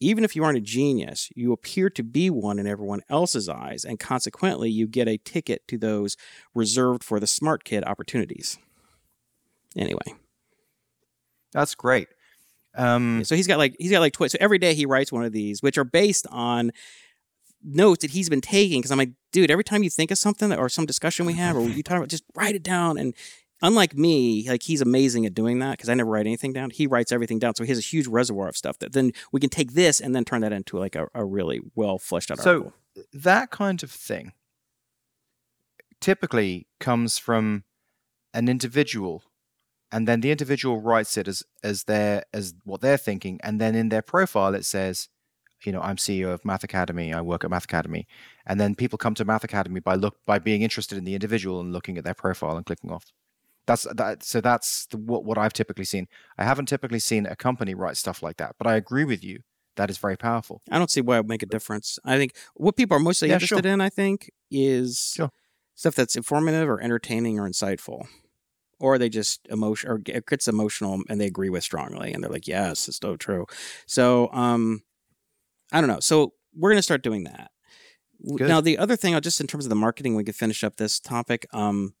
Even if you aren't a genius, you appear to be one in everyone else's eyes, and consequently, you get a ticket to those reserved for the smart kid opportunities. Anyway, That's great. Um, so he's got like he's got like twi- so every day he writes one of these, which are based on notes that he's been taking. Because I'm like, dude, every time you think of something or some discussion we have, or you talk about, just write it down. And unlike me, like he's amazing at doing that because I never write anything down. He writes everything down, so he has a huge reservoir of stuff that then we can take this and then turn that into like a, a really well fleshed out So- article. that kind of thing typically comes from an individual and then the individual writes it as as their as what they're thinking and then in their profile it says you know i'm ceo of math academy i work at math academy and then people come to math academy by look by being interested in the individual and looking at their profile and clicking off that's that so that's the, what what i've typically seen i haven't typically seen a company write stuff like that but i agree with you that is very powerful I don't see why it would make a difference. I think what people are mostly Yeah, interested sure. in, I think, is Sure. stuff that's informative or entertaining or insightful. Or they just emotion or it gets emotional and they agree with strongly and they're like, yes, it's so true. So um I don't know. So we're gonna start doing that. Good. Now the other thing, just in terms of the marketing, we could finish up this topic. Um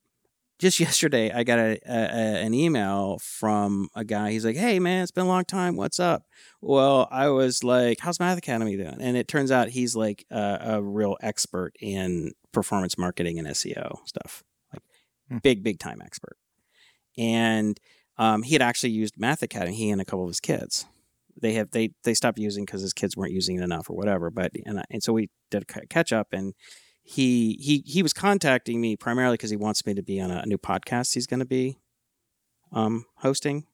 just yesterday I got a, a, a- an email from a guy. He's like, "Hey man, it's been a long time. What's up?" Well, I was like, "How's Math Academy doing?" And it turns out he's like a, a real expert in performance marketing and SEO stuff, like Hmm. big, big time expert. and um, he had actually used Math Academy. He and a couple of his kids. They have they they stopped using because his kids weren't using it enough or whatever. But and I, and so we did a catch up, and he he he was contacting me primarily because he wants me to be on a, a new podcast he's going to be um, hosting.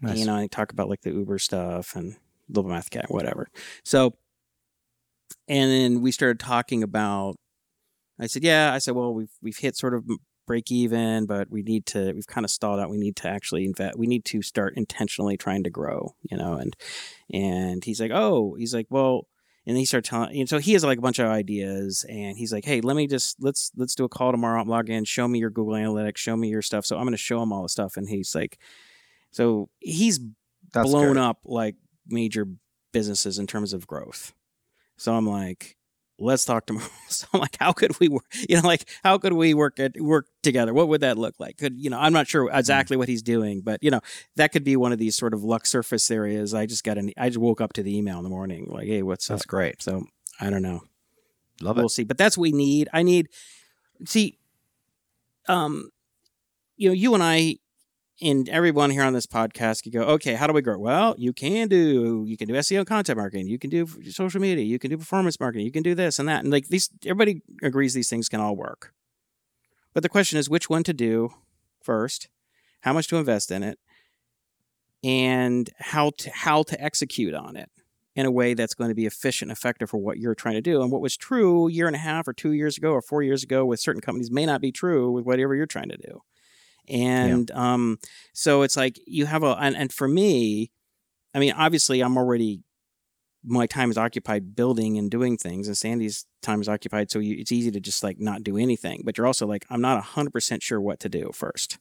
Nice. You know, I talk about like the Uber stuff and little math cat, whatever. So, and then we started talking about. I said, "Yeah." I said, "Well, we've we've hit sort of break even, but we need to. We've kind of stalled out. We need to actually invest. We need to start intentionally trying to grow." You know, and and he's like, "Oh," he's like, "Well." And he started telling, and so he has like a bunch of ideas, and he's like, "Hey, let me just let's let's do a call tomorrow. Log in, show me your Google Analytics, show me your stuff." So I'm going to show him all the stuff, and he's like, so he's That's blown good. up like major businesses in terms of growth. So I'm like, let's talk tomorrow. So I'm like, how could we work? You know, like how could we work at work together? What would that look like? Could you know? I'm not sure exactly what he's doing, but you know, that could be one of these sort of luck surface areas. I just got an. I just woke up to the email in the morning, like, hey, what's That's up? great. So I don't know Love it. we'll see. But that's what we need. I need see, um, you know, you and I and everyone here on this podcast could go, okay, how do we grow? Well, you can do you can do SEO content marketing, you can do social media, you can do performance marketing, you can do this and that. And like these everybody agrees these things can all work. But the question is which one to do first, how much to invest in it, and how to how to execute on it in a way that's going to be efficient and effective for what you're trying to do. And what was true a year and a half or two years ago or four years ago with certain companies may not be true with whatever you're trying to do. And um, so it's like you have a, and, and for me, I mean, obviously, I'm already, my time is occupied building and doing things, and Sandy's time is occupied. So you, it's easy to just like not do anything. But you're also like, I'm not 100% sure what to do first.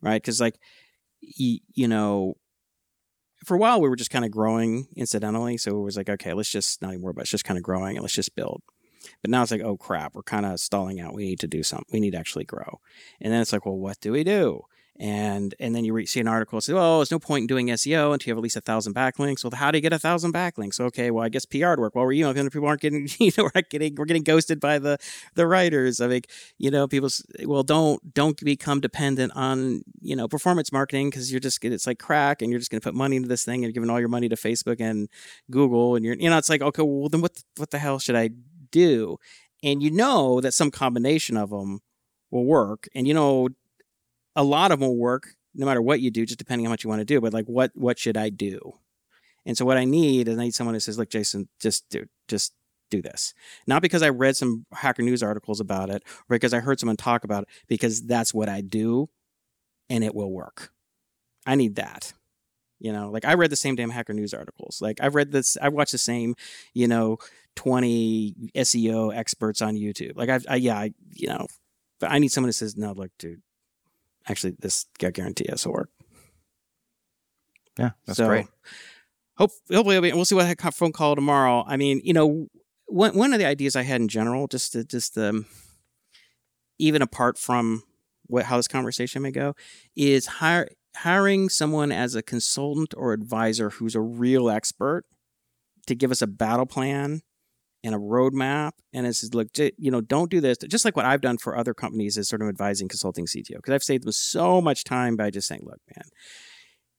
Right. Cause like, you, you know, for a while we were just kind of growing incidentally. So it was like, okay, let's just not even worry about it. It's just kind of growing and let's just build. But now it's like, oh crap, we're kind of stalling out. We need to do something. We need to actually grow. And then it's like, well, what do we do? And and then you re- see an article that says, oh, there's no point in doing SEO until you have at least a thousand backlinks. Well, how do you get a thousand backlinks? Okay, well, I guess PR would work. Well, we're you know, people aren't getting, you know, we're getting, we're getting ghosted by the the writers. I mean, you know, people, well, don't don't become dependent on you know performance marketing because you're just it's like crack and you're just going to put money into this thing and you're giving all your money to Facebook and Google and you're you know it's like okay, well then what what the hell should I do? And you know that some combination of them will work, and you know a lot of them will work no matter what you do, just depending on what you want to do. But like, what what should I do? And so what I need is I need someone who says, "Look, Jason, just do just do this." Not because I read some Hacker News articles about it, or because I heard someone talk about it, because that's what I do, and it will work. I need that. You know, like I read the same damn Hacker News articles. Like I've read this, I've watched the same, you know, twenty SEO experts on YouTube. Like I've, I, yeah, I, you know, but I need someone who says, "No, look, dude, actually, this I guarantee this will work." Yeah, that's so, great. Hope, hopefully, be- we'll see what that phone call tomorrow. I mean, you know, one one of the ideas I had in general, just to, just um, even apart from what how this conversation may go, is hire, hiring someone as a consultant or advisor who's a real expert to give us a battle plan and a roadmap. And it says, look, you know, don't do this. Just like what I've done for other companies is sort of advising consulting CTO because I've saved them so much time by just saying, look, man,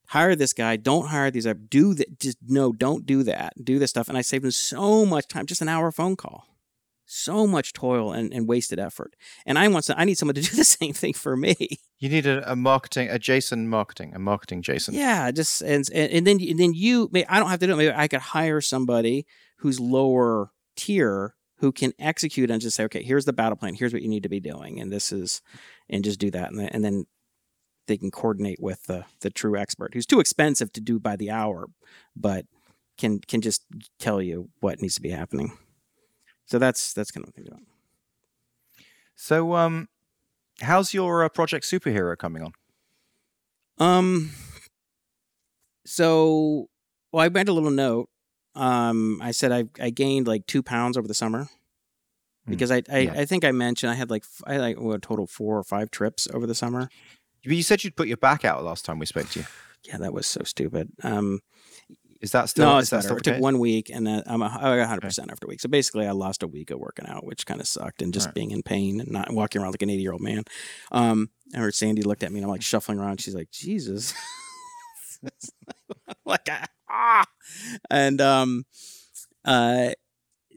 hire this guy. Don't hire these. Do that. Just no, don't do that. Do this stuff. And I saved them so much time. Just an hour phone call. So much toil and, and wasted effort. And I want some, I need someone to do the same thing for me. You need a, a marketing, a Jason marketing, a marketing Jason. Yeah, just and and, and then and then you may I don't have to do it. Maybe I could hire somebody who's lower tier who can execute and just say, okay, here's the battle plan. Here's what you need to be doing, and this is, and just do that, and then, and then they can coordinate with the the true expert who's too expensive to do by the hour, but can can just tell you what needs to be happening. So that's that's kind of what I'm about. So, um, how's your uh, project superhero coming on? Um. So, well, I made a little note. Um, I said I I gained like two pounds over the summer Hmm. because I I, Yeah. I think I mentioned I had like I had like what, a total four or five trips over the summer. But You said you'd put your back out last time we spoke to you. Yeah, that was so stupid. Um, Is that still? no, is it's that better. still It took one week, and then I'm a, I got 100 percent after a week. So basically, I lost a week of working out, which kind of sucked, and just Right. being in pain and not walking around like an 80 year old man. Um, I heard Sandy looked at me, and I'm like shuffling around. She's like, "Jesus," like ah, and um, uh,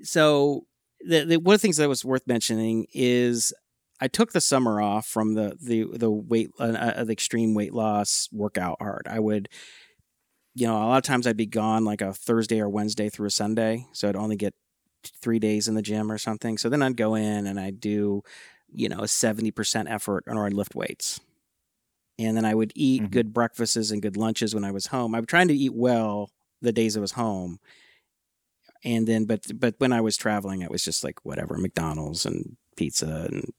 so the, the one of the things that was worth mentioning is I took the summer off from the the the weight uh, uh, the extreme weight loss workout hard. I would, you know, a lot of times I'd be gone like a Thursday or Wednesday through a Sunday, so I'd only get three days in the gym or something. So then I'd go in and I'd do, you know, a seventy percent effort, or I'd lift weights, and then I would eat Mhm. good breakfasts and good lunches when I was home. I'm trying to eat well the days I was home. And then, but but when I was traveling, it was just like whatever McDonald's and pizza and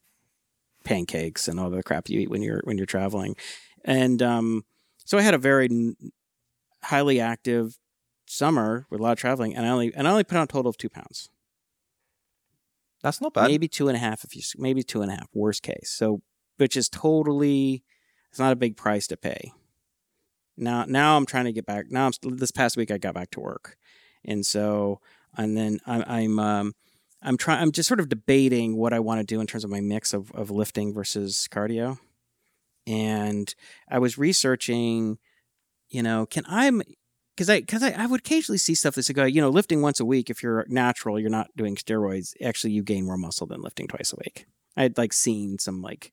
pancakes and all the crap you eat when you're when you're traveling, and um, so I had a very highly active summer with a lot of traveling, and I only and I only put on a total of two pounds, That's not bad. maybe two and a half if you maybe two and a half worst case. So which is totally it's not a big price to pay. Now now I'm trying to get back. Now I'm, this past week I got back to work, and so and then I'm I'm um, I'm trying. I'm just sort of debating what I want to do in terms of my mix of of lifting versus cardio. And I was researching, you know, can I because I because I, I would occasionally see stuff that's like, you know, lifting once a week if you're natural, you're not doing steroids. Actually, you gain more muscle than lifting twice a week. I'd like seen some like,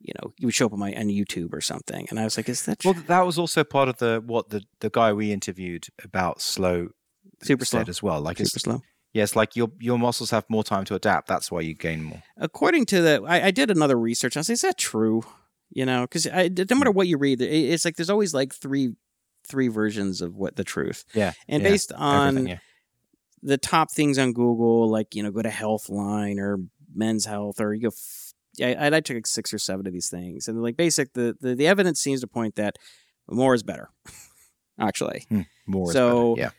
you know, you would show up on my on YouTube or something, and I was like, is that Well, that was also part of the what the the guy we interviewed about slow super slow? as well. Like Super slow. yes, like your your muscles have more time to adapt. That's why you gain more. according to the I, I did another research. I was like, is that true? You know, because no matter hmm. what you read, it- it's like there's always like three three versions of what the truth. Yeah, And yeah, based on yeah. the top things on Google, like you know, go to Healthline or Men's Health, or you go. I, I took like six or seven of these things, and like basic, the, the the evidence seems to point that more is better. Actually, More. is so- better, yeah.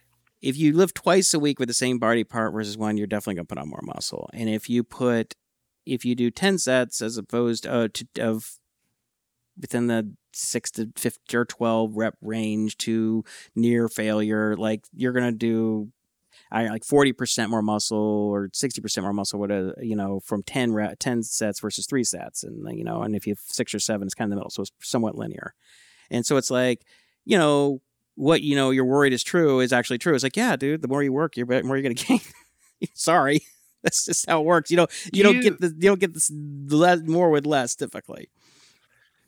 if you live twice a week with the same body part versus one, you're definitely gonna put on more muscle. And if you put, if you do ten sets as opposed uh, to of within the six to fifty or twelve rep range to near failure, like you're gonna do. I like forty percent more muscle or sixty percent more muscle, whatever uh, you know, from 10, re- 10 sets versus three sets, and you know, and if you have six or seven, it's kind of the middle, so it's somewhat linear. And so it's like, you know, what you know you're worried is true is actually true. It's like, yeah, dude, the more you work, you're the more you're gonna gain. Sorry, that's just how it works. You know, you don't get the you don't get this less, more with less typically.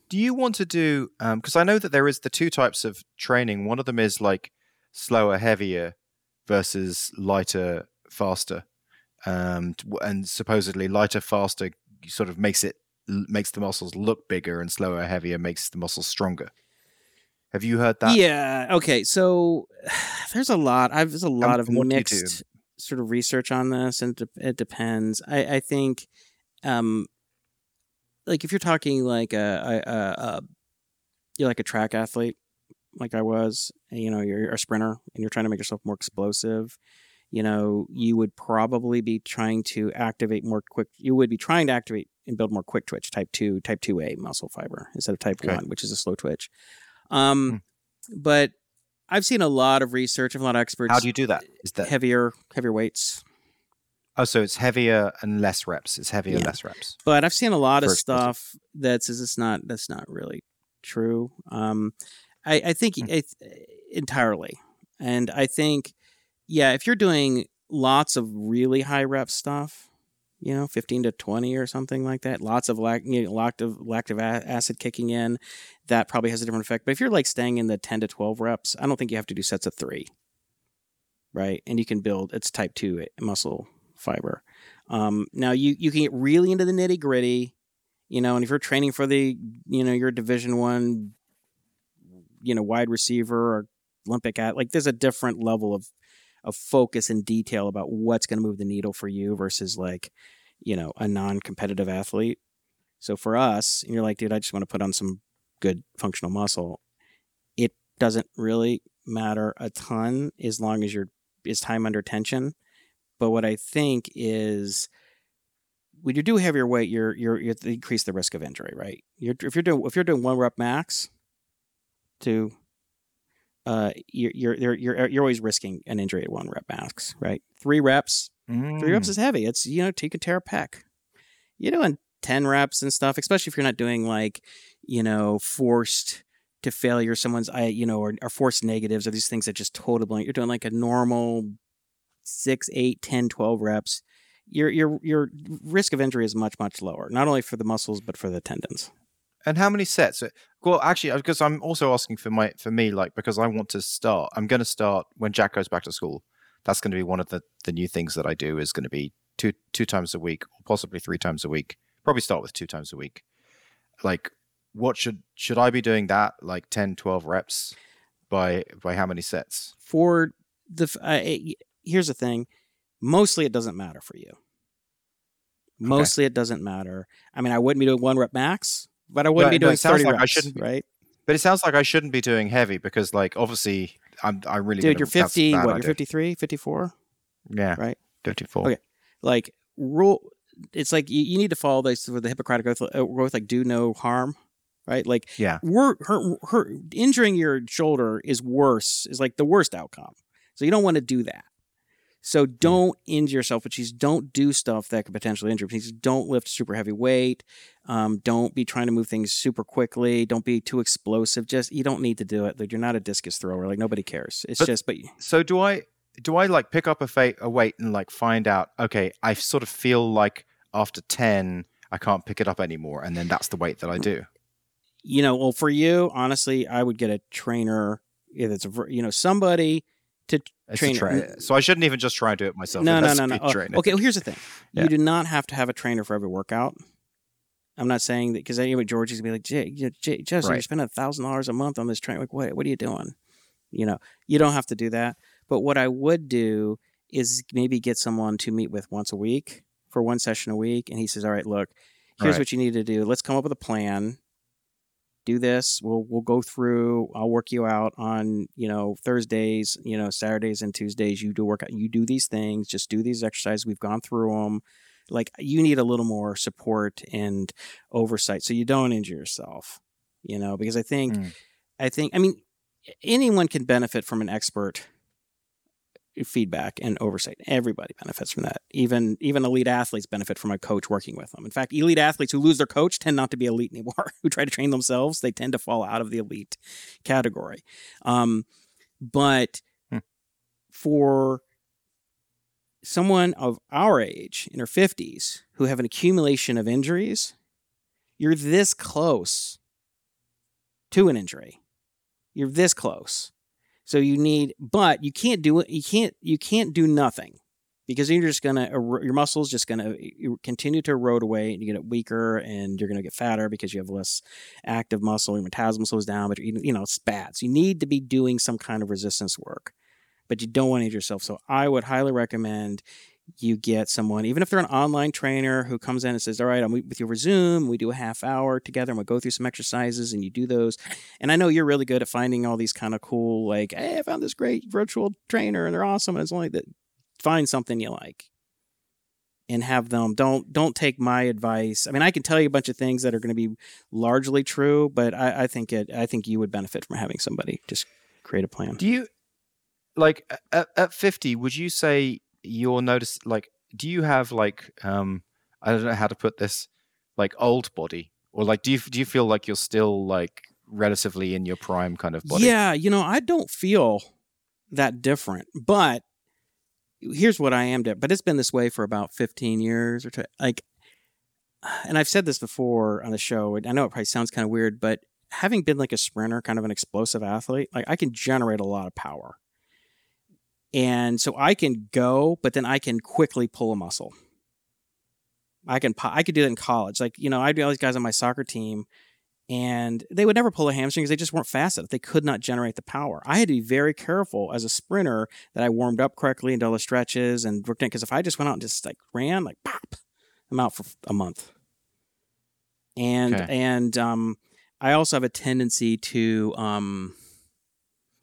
Do you want to do? Um, because I know that there is the two types of training. One of them is like slower, heavier versus lighter, faster. Um, and supposedly lighter, faster sort of makes it makes the muscles look bigger, and slower, heavier makes the muscles stronger. Have you heard that? Yeah. Okay. So there's a lot. I've there's a lot of and what do you do? mixed sort of research on this, and it, it depends. I I think, um, like if you're talking like a, a, a, a you're like a track athlete, like I was, you know, you're a sprinter, and you're trying to make yourself more explosive. You know, you would probably be trying to activate more quick. You would be trying to activate and build more quick twitch type two, type two A muscle fiber instead of type Okay. one, which is a slow twitch. Um, but I've seen a lot of research and a lot of experts. How do you do that? Is that heavier, heavier weights? oh, so it's heavier and less reps. It's heavier, Yeah. less reps. But I've seen a lot of stuff that says it's not. That's not really true. Um, I, I think Hmm. it, entirely, and I think, yeah, if you're doing lots of really high rep stuff, you know, fifteen to twenty or something like that, lots of lac, you know, lactic lactic acid kicking in, that probably has a different effect. But if you're like staying in the ten to twelve reps, I don't think you have to do sets of three, right? And you can build. It's type two muscle fiber. Um, now you you can get really into the nitty gritty, you know, and if you're training for the you know your Division One, you know, wide receiver or Olympic at like there's a different level of of focus and detail about what's going to move the needle for you versus like you know a non-competitive athlete. So for us, you're like, dude, I just want to put on some good functional muscle. It doesn't really matter a ton as long as you're is time under tension. But what I think is when you do heavier weight, you're you're you increase the risk of injury, right? You're, if you're doing if you're doing one rep max to uh, you're you're you're you're always risking an injury at one rep max, right? Three reps, three reps Mm. is heavy. It's you know you can tear a pec. You're doing ten reps and stuff, especially if you're not doing like you know forced to failure, someone's I you know or, or forced negatives or these things that just totally blank. You're doing like a normal six, eight, 10, 12 reps. Your your your risk of injury is much much lower, not only for the muscles but for the tendons. And how many sets? Uh, Well, actually, because I'm also asking for my for me, like because I want to start. I'm going to start when Jack goes back to school. That's going to be one of the the new things that I do. Is going to be two two times a week, or possibly three times a week. Probably start with two times a week. Like, what should should I be doing? That like 10, 12 reps by by how many sets? For the uh, it- here's the thing, mostly it doesn't matter for you. Mostly it doesn't matter. I mean, I wouldn't be doing one rep max, but I wouldn't Right, be doing it sounds thirty like I shouldn't be- right? But it sounds like I shouldn't be doing heavy because, like, obviously, I'm I really Dude, gonna- you're 50, bad what, you're idea. 53, 54? Yeah, right? Fifty four. Okay. Like rule it's like you, you need to follow this with the Hippocratic oath, uh, oath like do no harm, right? Like Yeah. we're her, her injuring your shoulder is worse is like the worst outcome so you don't want to do that so don't injure yourself which is don't do stuff that could potentially injure please don't lift super heavy weight. Um, don't be trying to move things super quickly. Don't be too explosive. Just you don't need to do it. Like you're not a discus thrower. Like nobody cares. It's But- just but So do I? Do I like pick up a, a weight and like find out? Okay, I sort of feel like after ten, I can't pick it up anymore, and then that's the weight that I do. you know well for you honestly i would get a trainer if it's a you know somebody to It's Trainer. a trainer. So I shouldn't even just try and do it myself. no no no no Oh, okay well here's the thing Yeah. you do not have to have a trainer for every workout i'm not saying that because anyway george is gonna be like jay, you- jay Justin, you're spending a thousand dollars a month on this trainer like what, what are you doing you know you don't have to do that but what i would do is maybe get someone to meet with once a week for one session a week and he says all right look here's Right. what you need to do let's come up with a plan do this we'll we'll go through i'll work you out on you know thursdays you know saturdays and tuesdays you do work out you do these things just do these exercises we've gone through them like you need a little more support and oversight so you don't injure yourself you know because i think Mm. i think i mean anyone can benefit from an expert feedback and oversight. Everybody benefits from that. Even even elite athletes benefit from a coach working with them. In fact elite athletes who lose their coach tend not to be elite anymore who try to train themselves. They tend to fall out of the elite category. Um, but Hmm. for someone of our age in her 50s who have an accumulation of injuries you're this close to an injury. You're this close so you need but you can't do it you can't you can't do nothing because you're just gonna your muscles just gonna you continue to erode away and you get weaker and you're gonna get fatter because you have less active muscle your metabolism slows down but you know it's bad. So you need to be doing some kind of resistance work but you don't want to injure yourself. So i would highly recommend you get someone, even if they're an online trainer who comes in and says, All right, I'm with you over Zoom. We do a half hour together and we'll go through some exercises and you do those. And I know you're really good at finding all these kind of cool, like, hey, I found this great virtual trainer and they're awesome. And it's only that find something you like and have them don't don't take my advice. I mean, I can tell you a bunch of things that are going to be largely true, but I, I think it I think you would benefit from having somebody just create a plan. Do you like at, at 50 would you say you're notice like do you have like um I don't know how to put this like old body or like do you do you feel like you're still like relatively in your prime kind of body? Yeah, you know, I don't feel that different, but here's what I am different. But it's been this way for about 15 years or two. Like, and I've said this before on the show. I know it probably sounds kind of weird, but having been like a sprinter, kind of an explosive athlete, like I can generate a lot of power. And so I can go, but then I can quickly pull a muscle. I can I could do that in college. Like, you know, I do all these guys on my soccer team and they would never pull a hamstring because they just weren't fast enough. They could not generate the power. I had to be very careful as a sprinter that I warmed up correctly and did all the stretches and worked in. Because if I just went out and just like ran, like pop, I'm out for a month. And Okay. and um, I also have a tendency to um.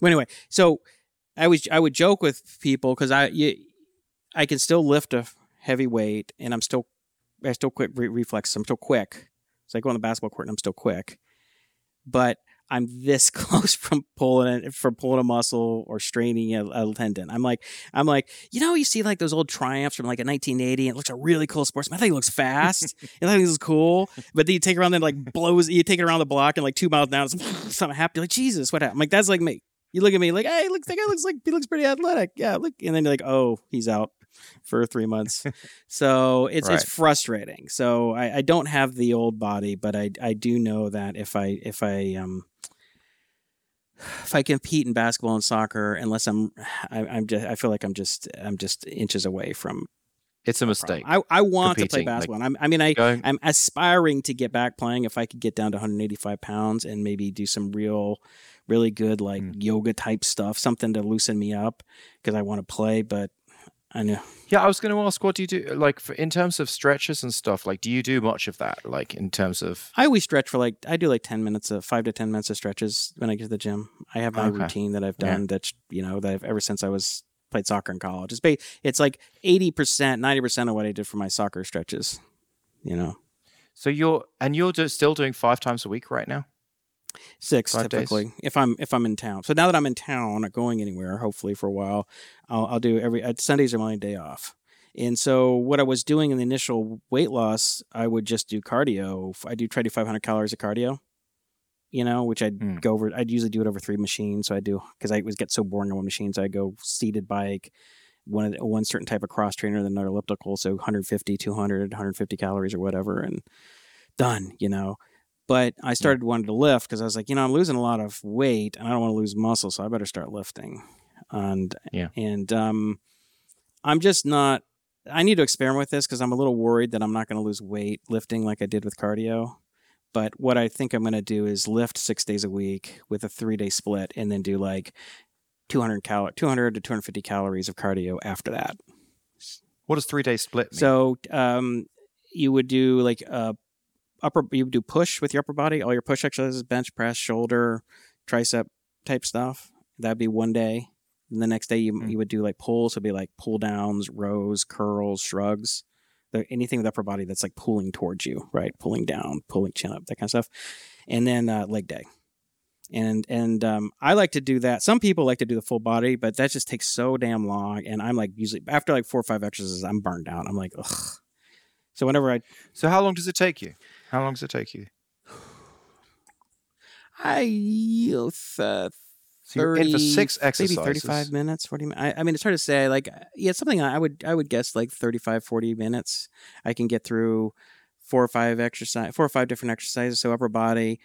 Well, anyway, so I was I would joke with people because I you, I can still lift a heavy weight and I'm still I still quick re- reflex. I'm still quick. It's I go on the basketball court and I'm still quick. But I'm this close from pulling it from pulling a muscle or straining a, a, tendon. I'm like, I'm like, you know, you see like those old triumphs from like a 1980. It looks a really cool sportsman. I think it looks fast. I think is cool. But then you take it around and like blows. You take it around the block and like two miles down, it's something happy. Like Jesus, what happened? I'm like that's like me. You look at me like, hey, looks that guy looks like he looks pretty athletic. Yeah, look, and then you're like, oh, he's out for three months. so it's right. it's frustrating. So I, I don't have the old body, but I I do know that if I if I um if I compete in basketball and soccer, unless I'm, I, am just, I feel like I'm just, I'm just inches away from. It's a mistake. I, I want to play basketball. Like, i mean, I, I'm aspiring to get back playing. If I could get down to 185 pounds and maybe do some real, really good like mm. yoga type stuff, something to loosen me up because I want to play. But I know. Yeah, I was going to ask, what do you do? Like, for, in terms of stretches and stuff, like, do you do much of that? Like, in terms of. I always stretch for like, I do like 10 minutes of five to 10 minutes of stretches when I get to the gym. I have my okay. routine that I've done yeah. that, you know, that I've ever since I was played soccer in college. It's, ba- it's like 80%, 90% of what I did for my soccer stretches, you know. So you're, and you're do, still doing five times a week right now? Six Five typically, days. if I'm if I'm in town. So now that I'm in town, not going anywhere, hopefully for a while, I'll, I'll do every uh, Sundays are my day off. And so what I was doing in the initial weight loss, I would just do cardio. I do try to do 500 calories of cardio, you know, which I'd mm. go over. I'd usually do it over three machines. So I do because I was get so boring on one machine. So I go seated bike, one one certain type of cross trainer, then another elliptical. So 150, 200, 150 calories or whatever, and done. You know. But I started yeah. wanting to lift because I was like, you know, I'm losing a lot of weight and I don't want to lose muscle, so I better start lifting. And yeah, and um, I'm just not. I need to experiment with this because I'm a little worried that I'm not going to lose weight lifting like I did with cardio. But what I think I'm going to do is lift six days a week with a three day split, and then do like 200 cal 200 to 250 calories of cardio after that. What does three day split mean? So um, you would do like a upper you would do push with your upper body, all your push exercises, bench press, shoulder, tricep type stuff. That'd be one day. And the next day you mm. you would do like pulls, so it'd be like pull downs, rows, curls, shrugs. Anything with upper body that's like pulling towards you, right? Pulling down, pulling chin up, that kind of stuff. And then uh, leg day. And and um, I like to do that. Some people like to do the full body, but that just takes so damn long. And I'm like usually after like four or five exercises, I'm burned out. I'm like, ugh. So whenever I So how long does it take you? How long does it take you? I uh, so 30, in for six exercises. Maybe 35 minutes, 40 minutes. I, I, mean, it's hard to say. Like, yeah, something I would, I would guess like 35, 40 minutes. I can get through four or five exercise, four or five different exercises. So upper body,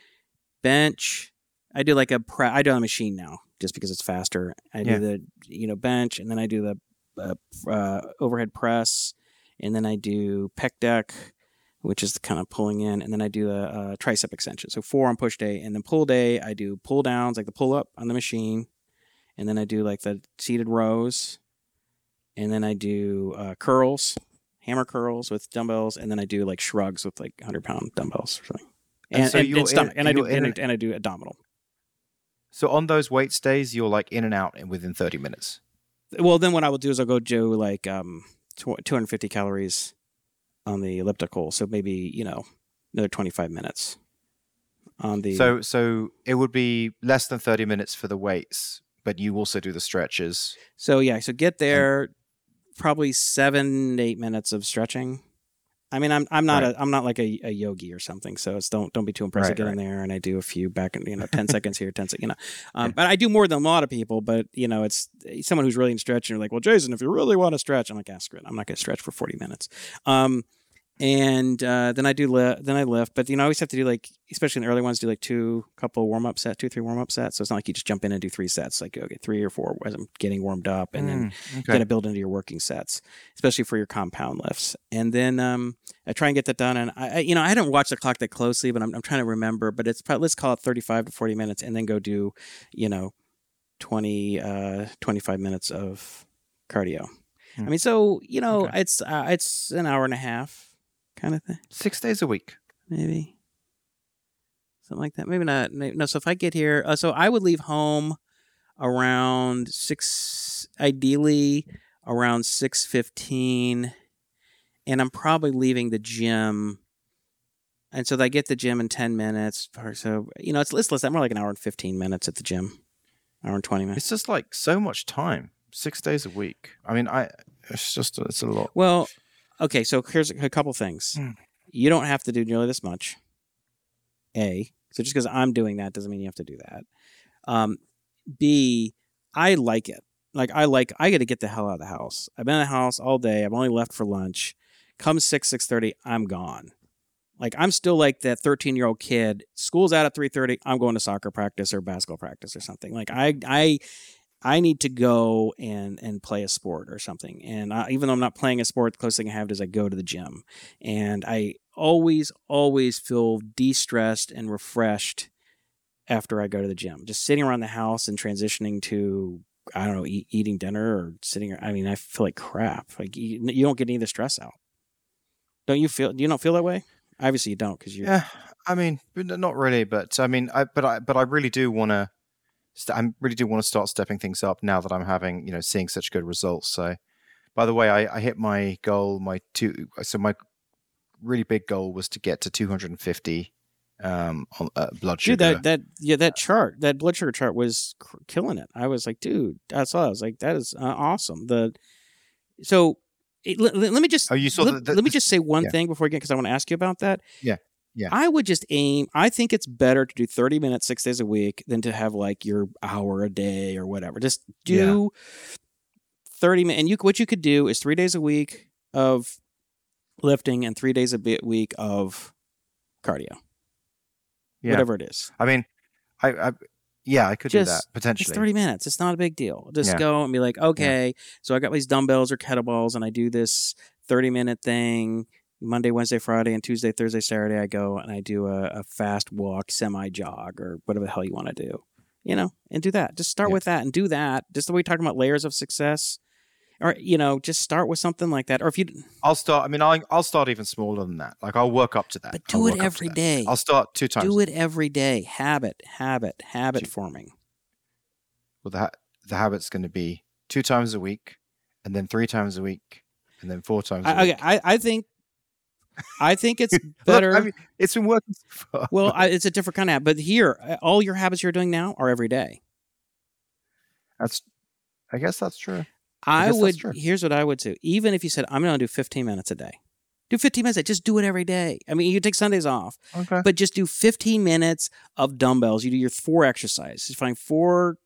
bench. I do like a pre, I do on a machine now just because it's faster. I yeah. do the, you know, bench and then I do the uh, uh, overhead press and then I do pec deck which is kind of pulling in, and then I do a, a, tricep extension. So four on push day, and then pull day I do pull downs like the pull up on the machine, and then I do like the seated rows, and then I do uh, curls, hammer curls with dumbbells, and then I do like shrugs with like hundred pound dumbbells or something. And, and, so and, and stomach, and I do and, and I do abdominal. So on those weight days, you're like in and out within thirty minutes. Well, then what I will do is I'll go do like um, 250 calories on the elliptical. So maybe you know another 25 minutes on the. So so it would be less than 30 minutes for the weights, but you also do the stretches. So yeah, so get there, probably seven eight minutes of stretching I mean, I'm I'm not right. a I'm not like a, a yogi or something. So it's don't don't be too impressed. Right, I get right. in there and I do a few back and you know ten seconds here, ten seconds. You know, um, yeah. but I do more than a lot of people. But you know, it's someone who's really in stretch and you're like, well, Jason, if you really want to stretch, I'm like, ask it. I'm not going to stretch for 40 minutes. Um, and uh, then I do li- then I lift. But you know, I always have to do like, especially in the early ones, do like two couple warm up set, two three warm up sets. So it's not like you just jump in and do three sets. Like okay, three or four as I'm getting warmed up, and mm, then okay. kind of build into your working sets, especially for your compound lifts. And then um, I try and get that done. And I, I, you know, I don't watch the clock that closely, but I'm, I'm trying to remember. But it's probably let's call it 35 to 40 minutes, and then go do, you know, 20 uh, 25 minutes of cardio. Mm. I mean, so you know, okay. it's uh, it's an hour and a half kind of thing. Six days a week, maybe something like that. Maybe not. Maybe, no. So if I get here, uh, so I would leave home around six, ideally around six fifteen, and I'm probably leaving the gym and so they get the gym in ten minutes. Or so you know, it's it's less. More like an hour and fifteen minutes at the gym, hour and twenty minutes. It's just like so much time, six days a week. I mean, I it's just it's a lot. Well, okay, so here's a couple things. Hmm. You don't have to do nearly this much. A. So just because I'm doing that doesn't mean you have to do that. Um, B. I like it. Like I like I got to get the hell out of the house. I've been in the house all day. I've only left for lunch. Come six six thirty, I'm gone. Like I'm still like that 13 year old kid. School's out at 3:30. I'm going to soccer practice or basketball practice or something. Like I I I need to go and and play a sport or something. And I, even though I'm not playing a sport, the closest thing I have is I go to the gym, and I always always feel de-stressed and refreshed after I go to the gym. Just sitting around the house and transitioning to I don't know eat, eating dinner or sitting. I mean, I feel like crap. Like you, you don't get any of the stress out. Don't you feel? Do you not feel that way? Obviously, you don't because you. Yeah, I mean, not really, but I mean, I but I but I really do want to. I really do want to start stepping things up now that I'm having, you know, seeing such good results. So, by the way, I, I hit my goal. My two, so my really big goal was to get to 250 um, on, uh, blood sugar. Dude, that that yeah, that chart, that blood sugar chart was cr- killing it. I was like, dude, that's all. I was like, that is uh, awesome. The so it, let, let me just oh, you saw let, the, the, let me just say one yeah. thing before we get because I want to ask you about that. Yeah. Yeah. I would just aim. I think it's better to do 30 minutes six days a week than to have like your hour a day or whatever. Just do 30 minutes. And you, what you could do is three days a week of lifting and three days a bit week of cardio. Yeah. Whatever it is. I mean, I, I yeah, I could do that potentially. It's 30 minutes. It's not a big deal. Just Yeah. go and be like, okay, so I got these dumbbells or kettlebells and I do this 30 minute thing Monday, Wednesday, Friday, and Tuesday, Thursday, Saturday. I go and I do a, a fast walk, semi jog, or whatever the hell you want to do, you know, and do that. Just start Yeah. with that and do that. Just the way we're talking about layers of success. Or, you know, just start with something like that. Or if you, I'll start. I mean, I'll I'll start even smaller than that. Like I'll work up to that. but I'll do it up to every that. day. I'll start two times. Do it every day. Habit, habit, habit Gee. forming. Well, the the habit's going to be two times a week, and then three times a week, and then four times. a I, week. okay, I, I think, I think it's Look, better. I mean, it's been working so well, I, it's a different kind of app, But here, all your habits you're doing now are every day. that's. I guess that's true. I, that's would. true. Here's what I would do. Even if you said I'm going to do 15 minutes a day, do 15 minutes. a day. Just do it every day. I mean, you take Sundays off, Okay. but just do 15 minutes of dumbbells. You do your four exercises. You find four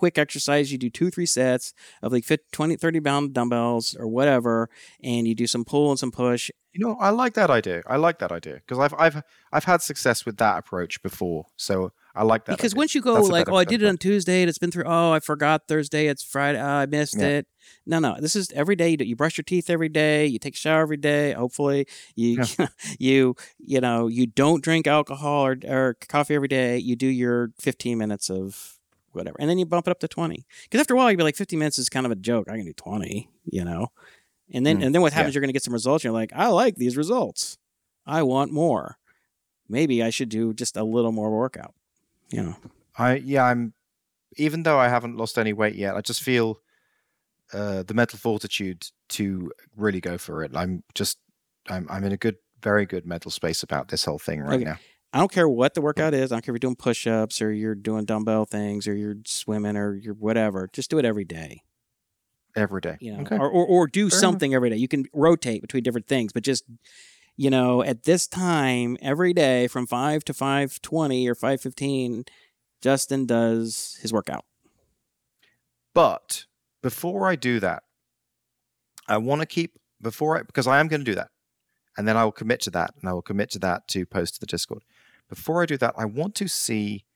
quick exercise. You do two, three sets of like 50, 20, 30 pound dumbbells or whatever, and you do some pull and some push. You know, I like that idea. I like that idea because I've I've I've had success with that approach before, so I like that. because idea. once you go That's like, oh, I did it on Tuesday and it's been through. Oh, I forgot Thursday. It's Friday. Oh, I missed Yeah. it. No, no. This is every day. You, you brush your teeth every day. You take a shower every day. Hopefully, you you you know you don't drink alcohol or, or coffee every day. You do your 15 minutes of whatever, and then you bump it up to 20. Because after a while, you'd be like, 15 minutes is kind of a joke. I can do 20. You know, and then Mm, and then what yeah. happens? You're going to get some results. You're like, I like these results. I want more. Maybe I should do just a little more workout. You know. I yeah, I'm even though I haven't lost any weight yet, I just feel uh, the mental fortitude to really go for it. I'm just I'm I'm in a good, very good mental space about this whole thing right Okay. now. I don't care what the workout is. I don't care if you're doing push ups or you're doing dumbbell things or you're swimming or you're whatever. Just do it every day. Every day. You know, okay. or, or or do Fair enough. something every day. You can rotate between different things, but just you know, at this time every day from five to five twenty or five fifteen, Justin does his workout. But before I do that, I want to keep before I because I am going to do that, and then I will commit to that, and I will commit to that to post to the Discord. Before I do that, I want to see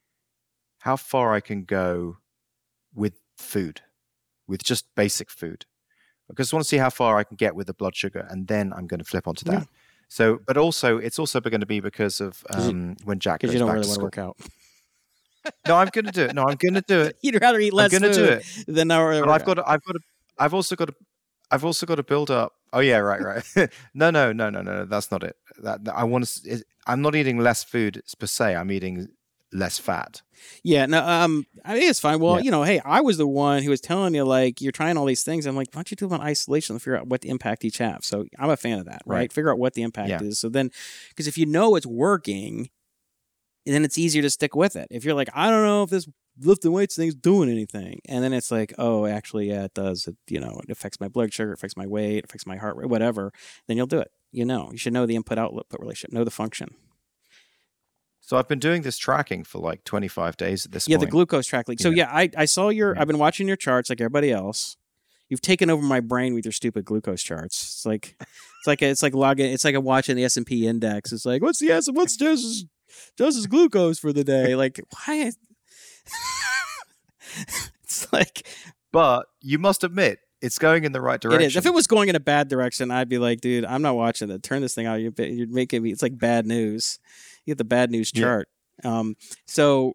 how far I can go with food, with just basic food, because I want to see how far I can get with the blood sugar, and then I'm going to flip onto that. Yeah. So, but also, it's also going to be because of you- um, when Jack goes you don't back really to want to school. work out. No, I'm going to do it. No, I'm going to do it. You'd rather eat less I'm going to do it. Then I've got to, I've got to, I've also got to, I've also got to build up. Oh yeah, right, right. no, no, no, no, no, no. That's not it. That, that- I want to. I'm not eating less food per se. I'm eating less fat. Yeah, no, um, I think it's fine. Well, Yeah. you know, hey, I was the one who was telling you like you're trying all these things. I'm like, why don't you do them on isolation and figure out what the impact each have? So I'm a fan of that, right? Right. Figure out what the impact Yeah. is. So then, because if you know it's working, then it's easier to stick with it. If you're like, I don't know if this lifting weights thing's doing anything, and then it's like, oh, actually, yeah, it does. It, you know, it affects my blood sugar, it affects my weight, it affects my heart rate, whatever. Then you'll do it. You know, you should know the input output relationship, know the function. So I've been doing this tracking for like 25 days at this Yeah, the glucose track leak. So yeah, I, I saw your. Yeah. I've been watching your charts like everybody else. You've taken over my brain with your stupid glucose charts. It's like it's like it's like logging. It's like I'm watching the S and P index. It's like what's the S? What's Jose's Jose's glucose for the day? Like why? it's like but you must admit it's going in the right direction. is. If it was going in a bad direction, I'd be like, dude, I'm not watching it. Turn this thing out. You're, you're making me. It's like bad news. You get the bad news Yeah. chart. Um. So,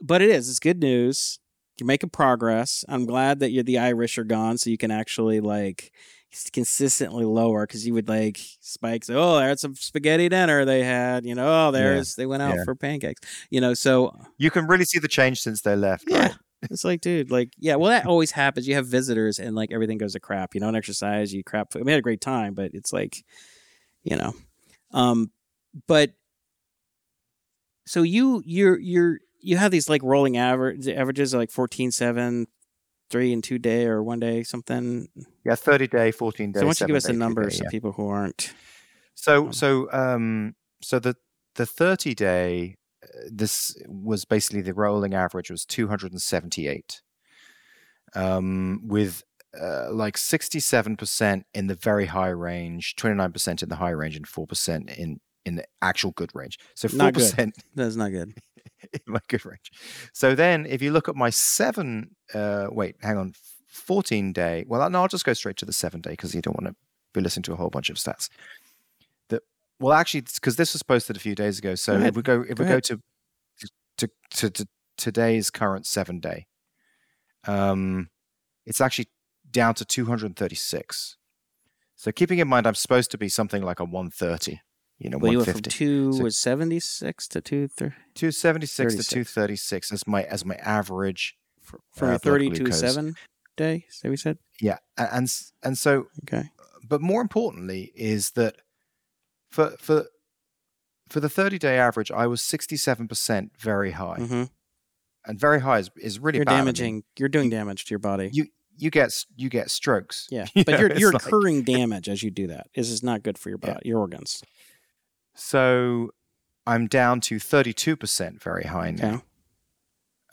but it is. It's good news. You're making progress. I'm glad that you're the Irish are gone, so you can actually like consistently lower because you would like spikes. Oh, there's some spaghetti dinner they had. You know, oh, there's they went out Yeah. for pancakes. You know, so you can really see the change since they left. yeah. right? It's like, dude, like, yeah, well, that always happens. You have visitors and like everything goes to crap. You don't exercise, you crap. We had a great time, but it's like, you know, um, but so you, you're, you're, you have these like rolling average averages of like 14, 7, three and two day or one day, something. Yeah, 30 day, 14 day. so why don't you give us the seven day, three numbers day, so yeah. people who aren't, So Um, so um so the the 30 day this was basically the rolling average was 278 um with uh, like 67% in the very high range 29% in the high range and 4% in in the actual good range so Not good. 4% that's not good. in my good range so then if you look at my 7 uh wait hang on 14 day well no i'll just go straight to the 7 day because you don't want to be listening to a whole bunch of stats well actually because this was posted a few days ago so ahead. if we go if Go we go to, to to to today's current 7 day um it's actually down to 236 so keeping in mind i'm supposed to be something like a 130 you know Well, you went from 150 two So- was 76 to two, thir- 276 to 236 as my as my average for, Uh, a blood 30 to seven day. So we said? yeah and and so Okay. but more importantly is that for for for the 30 day average i was 67% very high hmm and very high is, is really You're bad. Damaging. you're doing damage to your body. you you get you get strokes yeah, you but know, you're you're like- incurring damage as you do that. This is not good for your Yeah. body, your organs. so i'm down to 32% very high Okay. now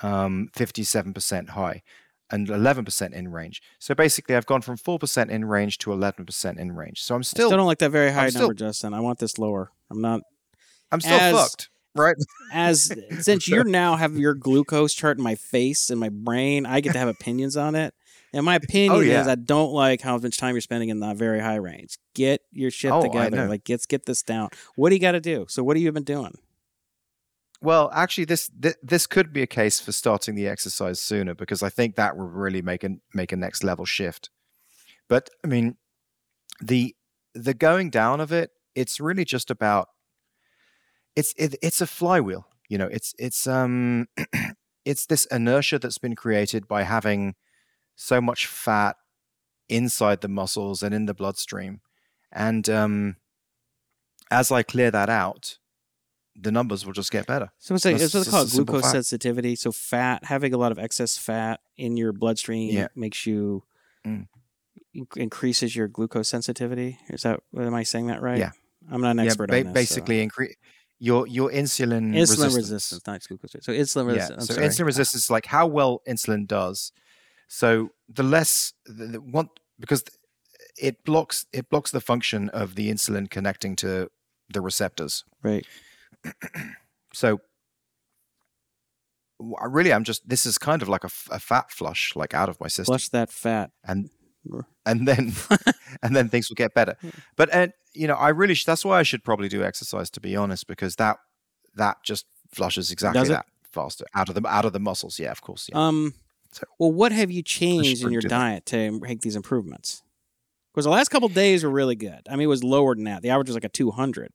um 57% high and 11% in range so basically i've gone from 4% in range to 11% in range so i'm Still, still, still don't like that very high still- number, Justin. I want this lower. I'm not i'm still as- fucked right as since you now have your glucose chart in my face and my brain. I get to have opinions on it. And my opinion Oh, yeah. is I don't like how much time you're spending in the very high range. Get your shit Oh, together. Like let's get this down. What do you got to do? So what have you been doing? Well, actually, this, this this could be a case for starting the exercise sooner because I think that will really make a make a next level shift. But I mean, the the going down of it, it's really just about it's it, it's a flywheel. You know, it's it's um it's this inertia that's been created by having so much fat inside the muscles and in the bloodstream, and um, as I clear that out, the numbers will just get better. So it's like it's what they call a it, simple glucose fact. sensitivity. So fat, having a lot of excess fat in your bloodstream Yeah. makes you Mm. inc- increases your glucose sensitivity. Is that am I saying that right? Yeah. I'm not an expert yeah, on ba- this. so- basically increase your your insulin insulin resistance. resistance, not glucose. So insulin Yeah, resistance. So sorry. insulin resistance is like how well insulin does. So the less the, the one because it blocks it blocks the function of the insulin connecting to the receptors. Right. So I really I'm just this is kind of like a fat flush like out of my system Flush that fat. and and then and then things will get better. But and you know I really sh- that's why I should probably do exercise to be honest because that that just flushes exactly that faster out of the out of the muscles. Yeah, of course. Yeah. Um. So- Well, what have you changed in your diet to make these improvements? Because the last couple days were really good. I mean, it was lower than that. The average was like a 200.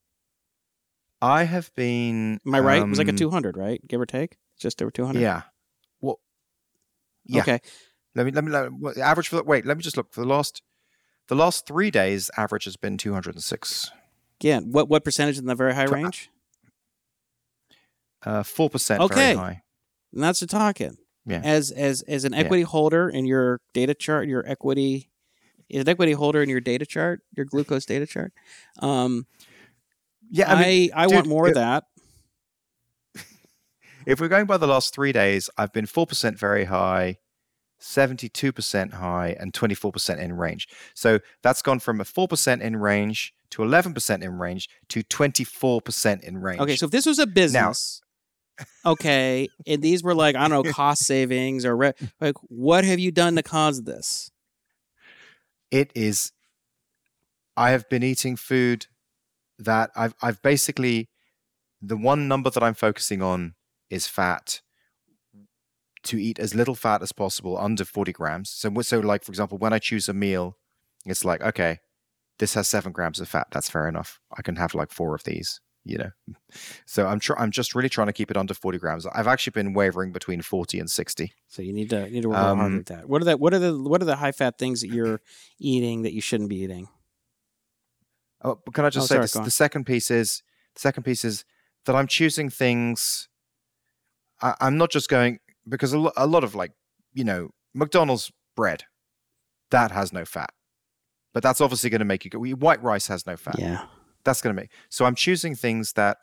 I have been. Am I right? it was like a um, 200, right? Give or take, just over 200. Yeah. Well. Yeah. Okay. Let me let me let, the average for the wait. Let me just look for the last. The last three days, average has been 206. Yeah. What what percentage in the very high uh, range? Uh, four percent. Okay. Very high. And that's the talking. Yeah. As as as an Yeah. equity holder in your data chart, your equity is an equity holder in your data chart, your glucose data chart. Um, Yeah. I mean, I I, dude, want more of that. if we're going by the last three days, I've been four percent very high, seventy-two percent high, and twenty-four percent in range. So that's gone from a four percent in range to eleven percent in range to twenty-four percent in range. Okay, so if this was a business, okay, and these were like I don't know cost savings or re- like what have you done to cause this? it is i have been eating food that i've i've basically the one number that i'm focusing on is fat. To eat as little fat as possible under 40 grams. So so like for example when i choose a meal it's like okay this has 7 grams of fat. That's fair enough. I can have like 4 of these you know? So i'm tr- i'm just really trying to keep it under 40 grams. I've actually been wavering between 40 and 60 So you need to you need to work real hard Um, with that. What are the what are the what are the high fat things that you're eating that you shouldn't be eating? Oh, but can I just Oh, say sorry, this, the second piece is the second piece is that I'm choosing things. I, I'm not just going because a, lo- a lot of like you know McDonald's bread that has no fat, but that's obviously going to make you go. White rice has no fat. Yeah. That's going to make. So I'm choosing things that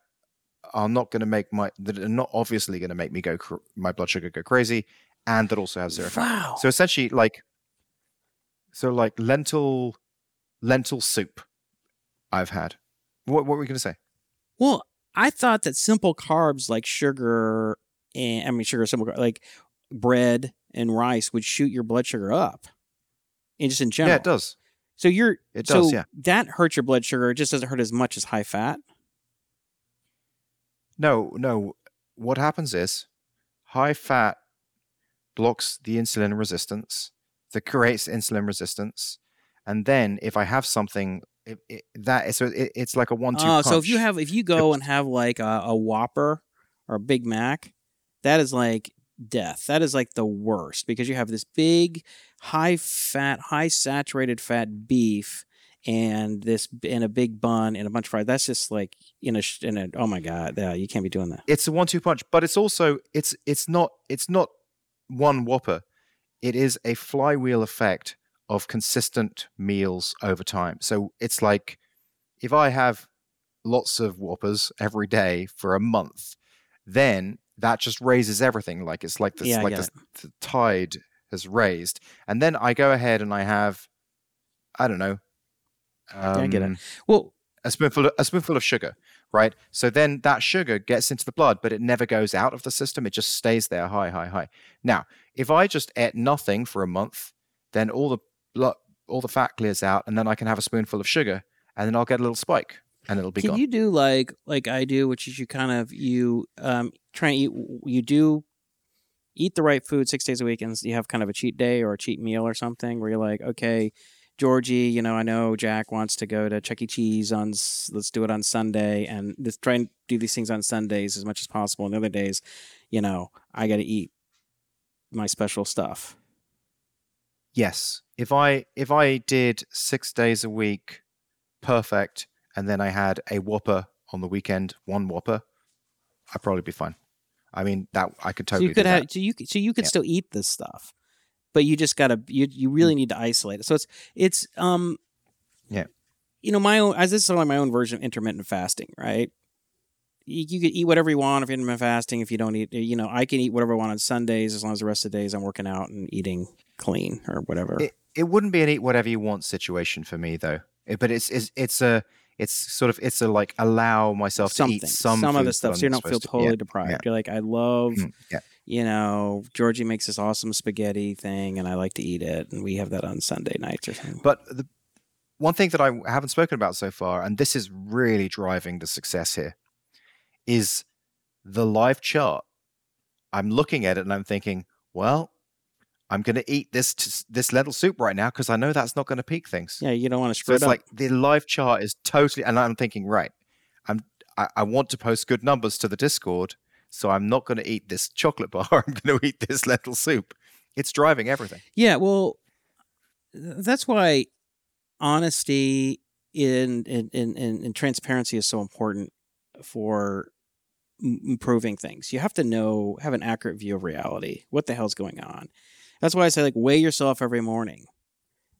are not going to make my that are not obviously going to make me go cr- my blood sugar go crazy, and that also have zero fat. Wow. So essentially, like, so like lentil, lentil soup. I've had. What, what were we going to say? Well, I thought that simple carbs like sugar and I mean sugar simple like bread and rice would shoot your blood sugar up. And just in general. Yeah, it does. So you're It so does. yeah. that hurts your blood sugar. It just doesn't hurt as much as high fat. No, no. What happens is high fat blocks the insulin resistance that creates insulin resistance, and then if I have something it, it, that so it, it's like a one-two. Oh, so if you have if you go and have like a, a Whopper or a Big Mac, that is like death. That is like the worst because you have this big, high fat, high saturated fat beef and this and a big bun and a bunch of fries. That's just like in a sh- in a oh my god, yeah, you can't be doing that. it's a one-two punch, but it's also it's it's not it's not one Whopper. It is a flywheel effect of consistent meals over time. So it's like if I have lots of Whoppers every day for a month, then that just raises everything. Like it's like this Yeah, like this, the tide has raised, and then I go ahead and I have I don't know. Um, I get it. Well, a spoonful of, a spoonful of sugar, right? So then that sugar gets into the blood, but it never goes out of the system. It just stays there, high, high, high. Now, if I just ate nothing for a month, then all the blood, all the fat clears out, and then I can have a spoonful of sugar, and then I'll get a little spike, and it'll be can gone. you do like like I do, which is you kind of you um try and eat you do eat the right food six days a week, and you have kind of a cheat day or a cheat meal or something where you're like, okay, Georgie, you know, I know Jack wants to go to Chuck E. Cheese on s- let's do it on Sunday, and just try and do these things on Sundays as much as possible. And the other days, you know, I got to eat my special stuff. Yes, if I if I did six days a week, perfect, and then I had a Whopper on the weekend, one Whopper, I'd probably be fine. I mean, that I could totally. so you could do have that. so you could- so you could Yeah. still eat this stuff but you just gotta you you really need to isolate it so it's it's um Yeah. you know my own as this is like my own version of intermittent fasting right you, you can eat whatever you want if you're intermittent fasting if you don't eat you know i can eat whatever i want on sundays as long as the rest of the days i'm working out and eating clean or whatever. It, it wouldn't be an eat whatever you want situation for me though. It- but it's it's it's a it's sort of it's a like allow myself something to eat some some foods that stuff so you don't feel supposed to- totally yeah, deprived. yeah. you're like i love mm, yeah. you know georgie makes this awesome spaghetti thing and i like to eat it and we have that on sunday nights or something. But the one thing that I haven't spoken about so far and this is really driving the success here is the live chart. I'm looking at it and I'm thinking well I'm going to eat this t- this lentil soup right now because I know that's not going to peak things yeah you don't want to So it's it like the live chart is totally, and I'm thinking, right, I'm I, I want to post good numbers to the Discord, so I'm not going to eat this chocolate bar. I'm going to eat this lentil soup. It's driving everything. Yeah, well, that's why honesty in in, in, in transparency is so important for improving things. You have to know, have an accurate view of reality. What the hell's going on? That's why I say like weigh yourself every morning.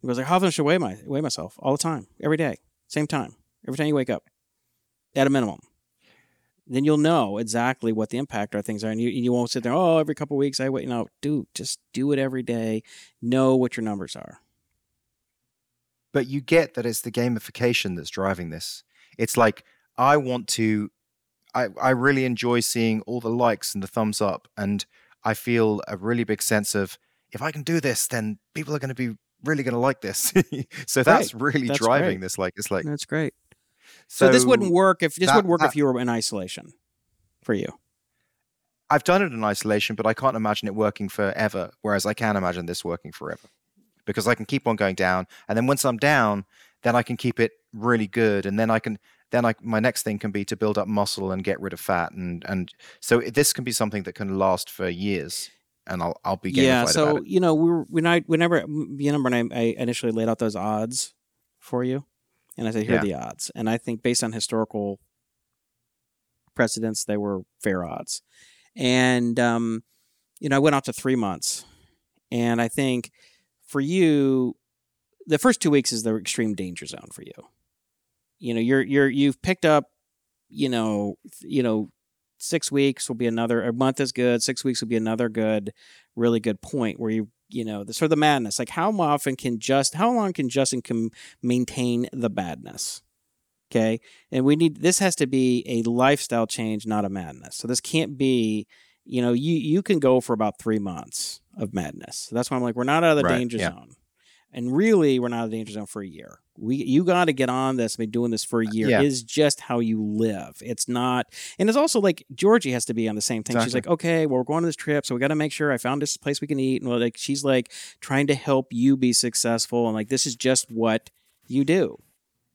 He was like, how often should I weigh my weigh myself? All the time, every day, same time, every time you wake up, at a minimum. Then you'll know exactly what the impact of things are, and you you won't sit there. Oh, every couple weeks I wait. No, dude, just do it every day. Know what your numbers are. But you get that it's the gamification that's driving this. It's like I want to I, I really enjoy seeing all the likes and the thumbs up and I feel a really big sense of if I can do this, then people are going to be really going to like this. so that's really that's driving great. this. Like it's like that's great. So, so this wouldn't work if this that, would work that, if you were in isolation for you. I've done it in isolation, but I can't imagine it working forever. Whereas I can imagine this working forever because I can keep on going down, and then once I'm down, then I can keep it really good, and then I can then I my next thing can be to build up muscle and get rid of fat, and and so this can be something that can last for years and I'll I'll be yeah. So you know, we were, when I whenever you know when I, I, initially laid out those odds for you, and I said here yeah. are the odds, and I think based on historical precedents, they were fair odds, and um, you know, I went out to three months, and I think for you, the first two weeks is the extreme danger zone for you. You know, you're you're you've picked up, you know, you know six weeks will be another a month is good six weeks will be another good really good point where you you know the sort of the madness like how often can just how long can justin can maintain the badness? Okay? And we need this has to be a lifestyle change not a madness. So this can't be you know you you can go for about three months of madness. So that's why i'm like we're not out of the right, danger yeah. zone and really we're not in the danger zone for a year we you got to get on this. Been doing this for a year. Yeah. Is just how you live. It's not, and it's also like Georgie has to be on the same thing. Exactly. She's like, okay, well, we're going on this trip, so we got to make sure I found this place we can eat, and well, like she's like trying to help you be successful, and like this is just what you do,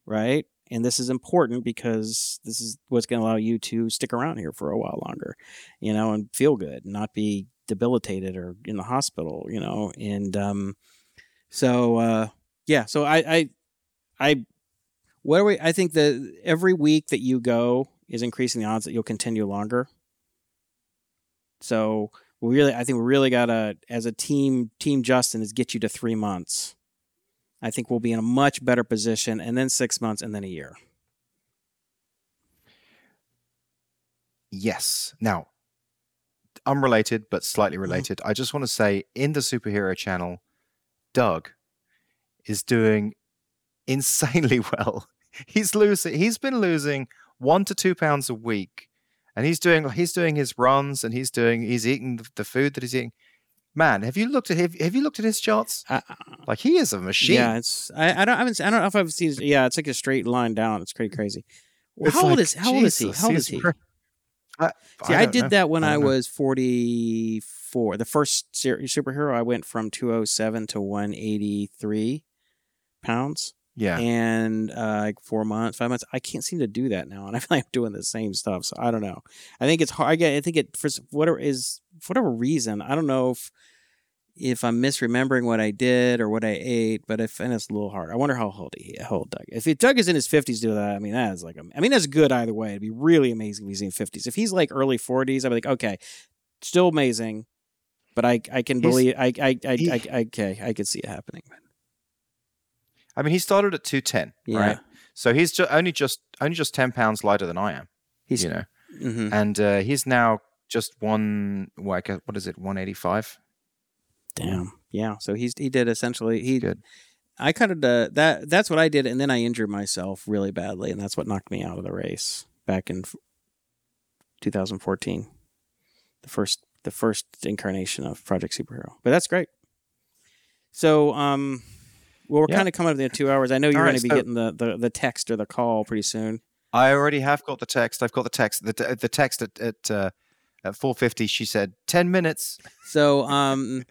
right? And this is important because this is what's going to allow you to stick around here for a while longer, you know, and feel good, and not be debilitated or in the hospital, you know, and um, so uh, yeah, so I, I I what are we? I think that every week that you go is increasing the odds that you'll continue longer. So we really, I think we really gotta, as a team, Team Justin, is get you to three months. I think we'll be in a much better position, and then six months, and then a year. Yes. Now, unrelated but slightly mm-hmm. related. Mm-hmm. I just want to say in the superhero channel, Doug is doing insanely well. He's losing. He's been losing one to two pounds a week, and he's doing he's doing his runs and he's doing he's eating the, food that he's eating. Man, have you looked at have, have you looked at his charts? Uh, like he is a machine. Yeah, it's I, I don't I haven't I don't know if I've seen. Yeah, it's like a straight line down. It's pretty crazy. Well, how like, old is how old is he? How old is he? I, See, I, I did know. that when I, I was 44. The first superhero, I went from 207 to 183 pounds. Yeah. And uh, like four months, five months. I can't seem to do that now, and I feel like I'm doing the same stuff. So I don't know. I think it's hard. I get. I think it for whatever is for whatever reason. I don't know if if I'm misremembering what I did or what I ate, but if and it's a little hard. I wonder how old he how old Doug. If Doug is in his fifties, do that. I mean, that is like I mean, that's good either way. It'd be really amazing if he's in fifties. If he's like early forties, I'd be like, okay, still amazing, but I I can believe I I I, I, I okay I could see it happening. I mean, he started at two ten, yeah. right? So he's only just only just ten pounds lighter than I am. He's, you know, mm-hmm. and uh, he's now just one. What, what is it? One eighty five. Damn. Yeah. So he's he did essentially he. Good. I kind of uh, that that's what I did, and then I injured myself really badly, and that's what knocked me out of the race back in 2014. The first the first incarnation of Project Superhero, but that's great. So, um, well, we're yeah. kind of coming up to the two hours. I know you're right, going to be so getting the, the, the text or the call pretty soon. I already have got the text. I've got the text. The, the text at at, uh, at 4:50. She said 10 minutes. So, um,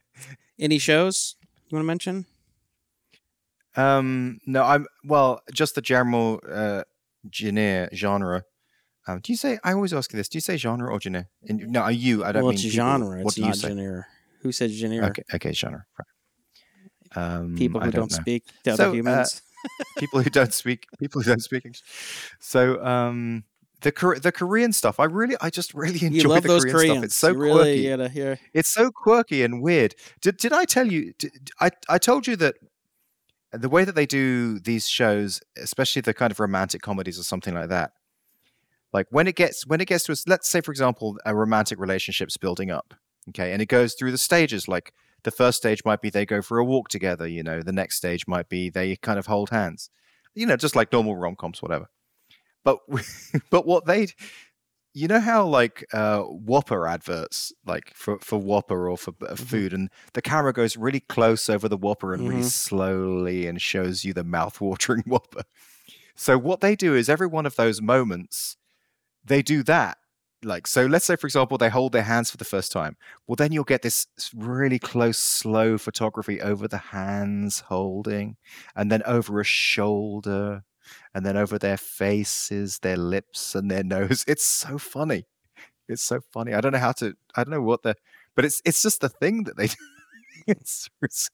any shows you want to mention? Um, no, I'm well, just the general uh, genre. genre. Um, do you say? I always ask you this. Do you say genre or genre? In, no, are you? I don't well, mean it's people. genre. What It's do you say? genre. Who said genre? Okay, okay, genre. Right. Um, People I who don't don't, speak to So, uh, other humans. people who don't speak people who don't speak English. So um the the Korean stuff, I really, I just really enjoy the Korean Koreans. stuff. It's so you quirky. gotta hear. It's so quirky and weird. Did did I tell you? Did, I I told you that the way that they do these shows, especially the kind of romantic comedies or something like that, like when it gets when it gets to, a, let's say for example, a romantic relationship's building up, okay, and it goes through the stages. Like the first stage might be they go for a walk together. You know, the next stage might be they kind of hold hands. You know, just like normal rom coms, whatever. But but what they you know how like uh whopper adverts like for for whopper or for uh, Mhm. food and the camera goes really close over the whopper and really Mhm. slowly and shows you the mouth-watering whopper so what they do is every one of those moments they do that like so let's say for example they hold their hands for the first time well then you'll get this really close slow photography over the hands holding and then over a shoulder and then over their faces, their lips, and their nose. It's so funny. It's so funny. I don't know how to. I don't know what the. But it's it's just the thing that they. do. it's it's,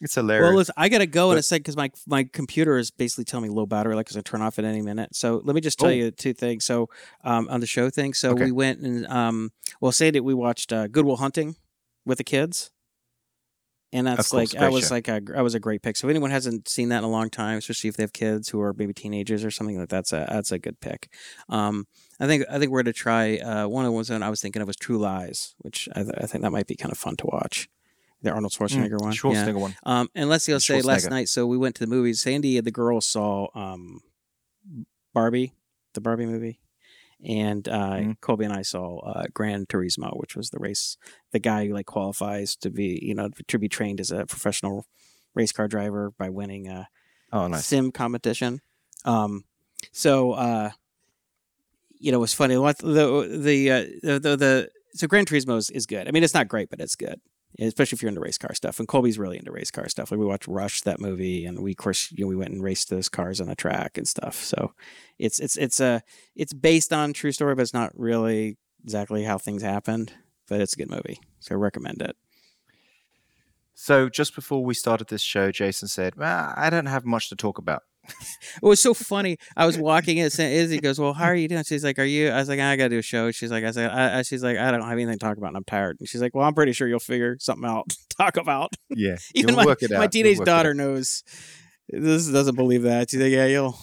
it's hilarious. Well, listen, I gotta go in But- a second because my my computer is basically telling me low battery, like it's gonna turn off at any minute. So let me just tell Oh. you two things. So um, on the show thing, so Okay. we went and um, well, say that we watched uh, Good Will Hunting with the kids, and that's course, like I was show. like a that was a great pick. So if anyone hasn't seen that in a long time, especially if they have kids who are maybe teenagers or something like that's a that's a good pick. Um, I think I think we're gonna try uh, one of the ones that I was thinking of was True Lies, which I, th- I think that might be kind of fun to watch. The Arnold Schwarzenegger one, yeah. Schwarzenegger one. Um, and let's see, I'll say last night. So we went to the movies. Sandy and the girls saw um, Barbie, the Barbie movie, and uh, Mhm. Colby and I saw uh, Gran Turismo, which was the race. The guy who like qualifies to be, you know, to be trained as a professional race car driver by winning a Oh, nice. sim competition. Um, so uh, you know, it was funny. What the the uh, the, the the so Gran Turismo is, is good. I mean, it's not great, but it's good. Especially if you're into race car stuff, and Colby's really into race car stuff. Like we watched Rush that movie, and we of course you know we went and raced those cars on a track and stuff. So it's it's it's a it's based on true story, but it's not really exactly how things happened. But it's a good movie, so I recommend it. So just before we started this show, Jason said, well, "I don't have much to talk about." It was so funny. I was walking in, and Izzy goes, "Well, how are you doing?" She's like, "Are you?" I was like, "I gotta do a show." She's like, "I said," I, I, she's like, "I don't have anything to talk about, and I'm tired." And she's like, "Well, I'm pretty sure you'll figure something out to talk about." Yeah, Even you'll my, work it out. my teenage work it out. daughter knows. This doesn't believe that. She's like, "Yeah, you'll."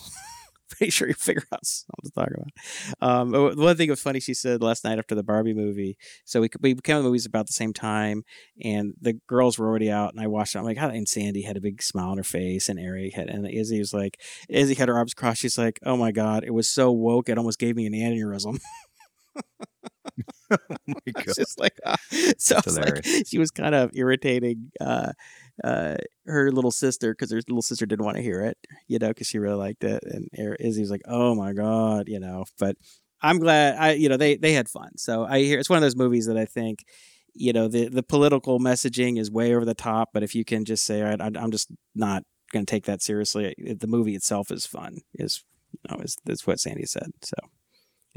Pretty sure you'll figure out something to talk about. Um, one thing was funny. She said last night after the Barbie movie. So we we came to the movies about the same time, and the girls were already out, and I watched it. I'm like, "How?" And Sandy had a big smile on her face, and Ari had, and Izzy was like, Izzy had her arms crossed. She's like, "Oh my god, it was so woke, it almost gave me an aneurysm." Oh my God. just like, ah. so was like, she was kind of irritating uh, uh, her little sister because her little sister didn't want to hear it, you know, because she really liked it. And Izzy was like, "Oh my god," you know. But I'm glad I, you know, they they had fun. So I hear it's one of those movies that I think. You know the the political messaging is way over the top, but if you can just say, "All right, I'm just not going to take that seriously," the movie itself is fun. Is you know is that's what Sandy said. So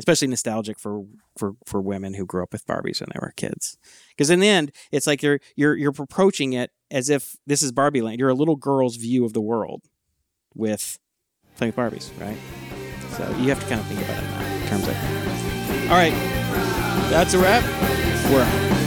especially nostalgic for for for women who grew up with Barbies when they were kids. Because in the end, it's like you're you're you're approaching it as if this is Barbie land. You're a little girl's view of the world with playing with Barbies, right? So you have to kind of think about it in terms. of. All right, that's a wrap. We're out.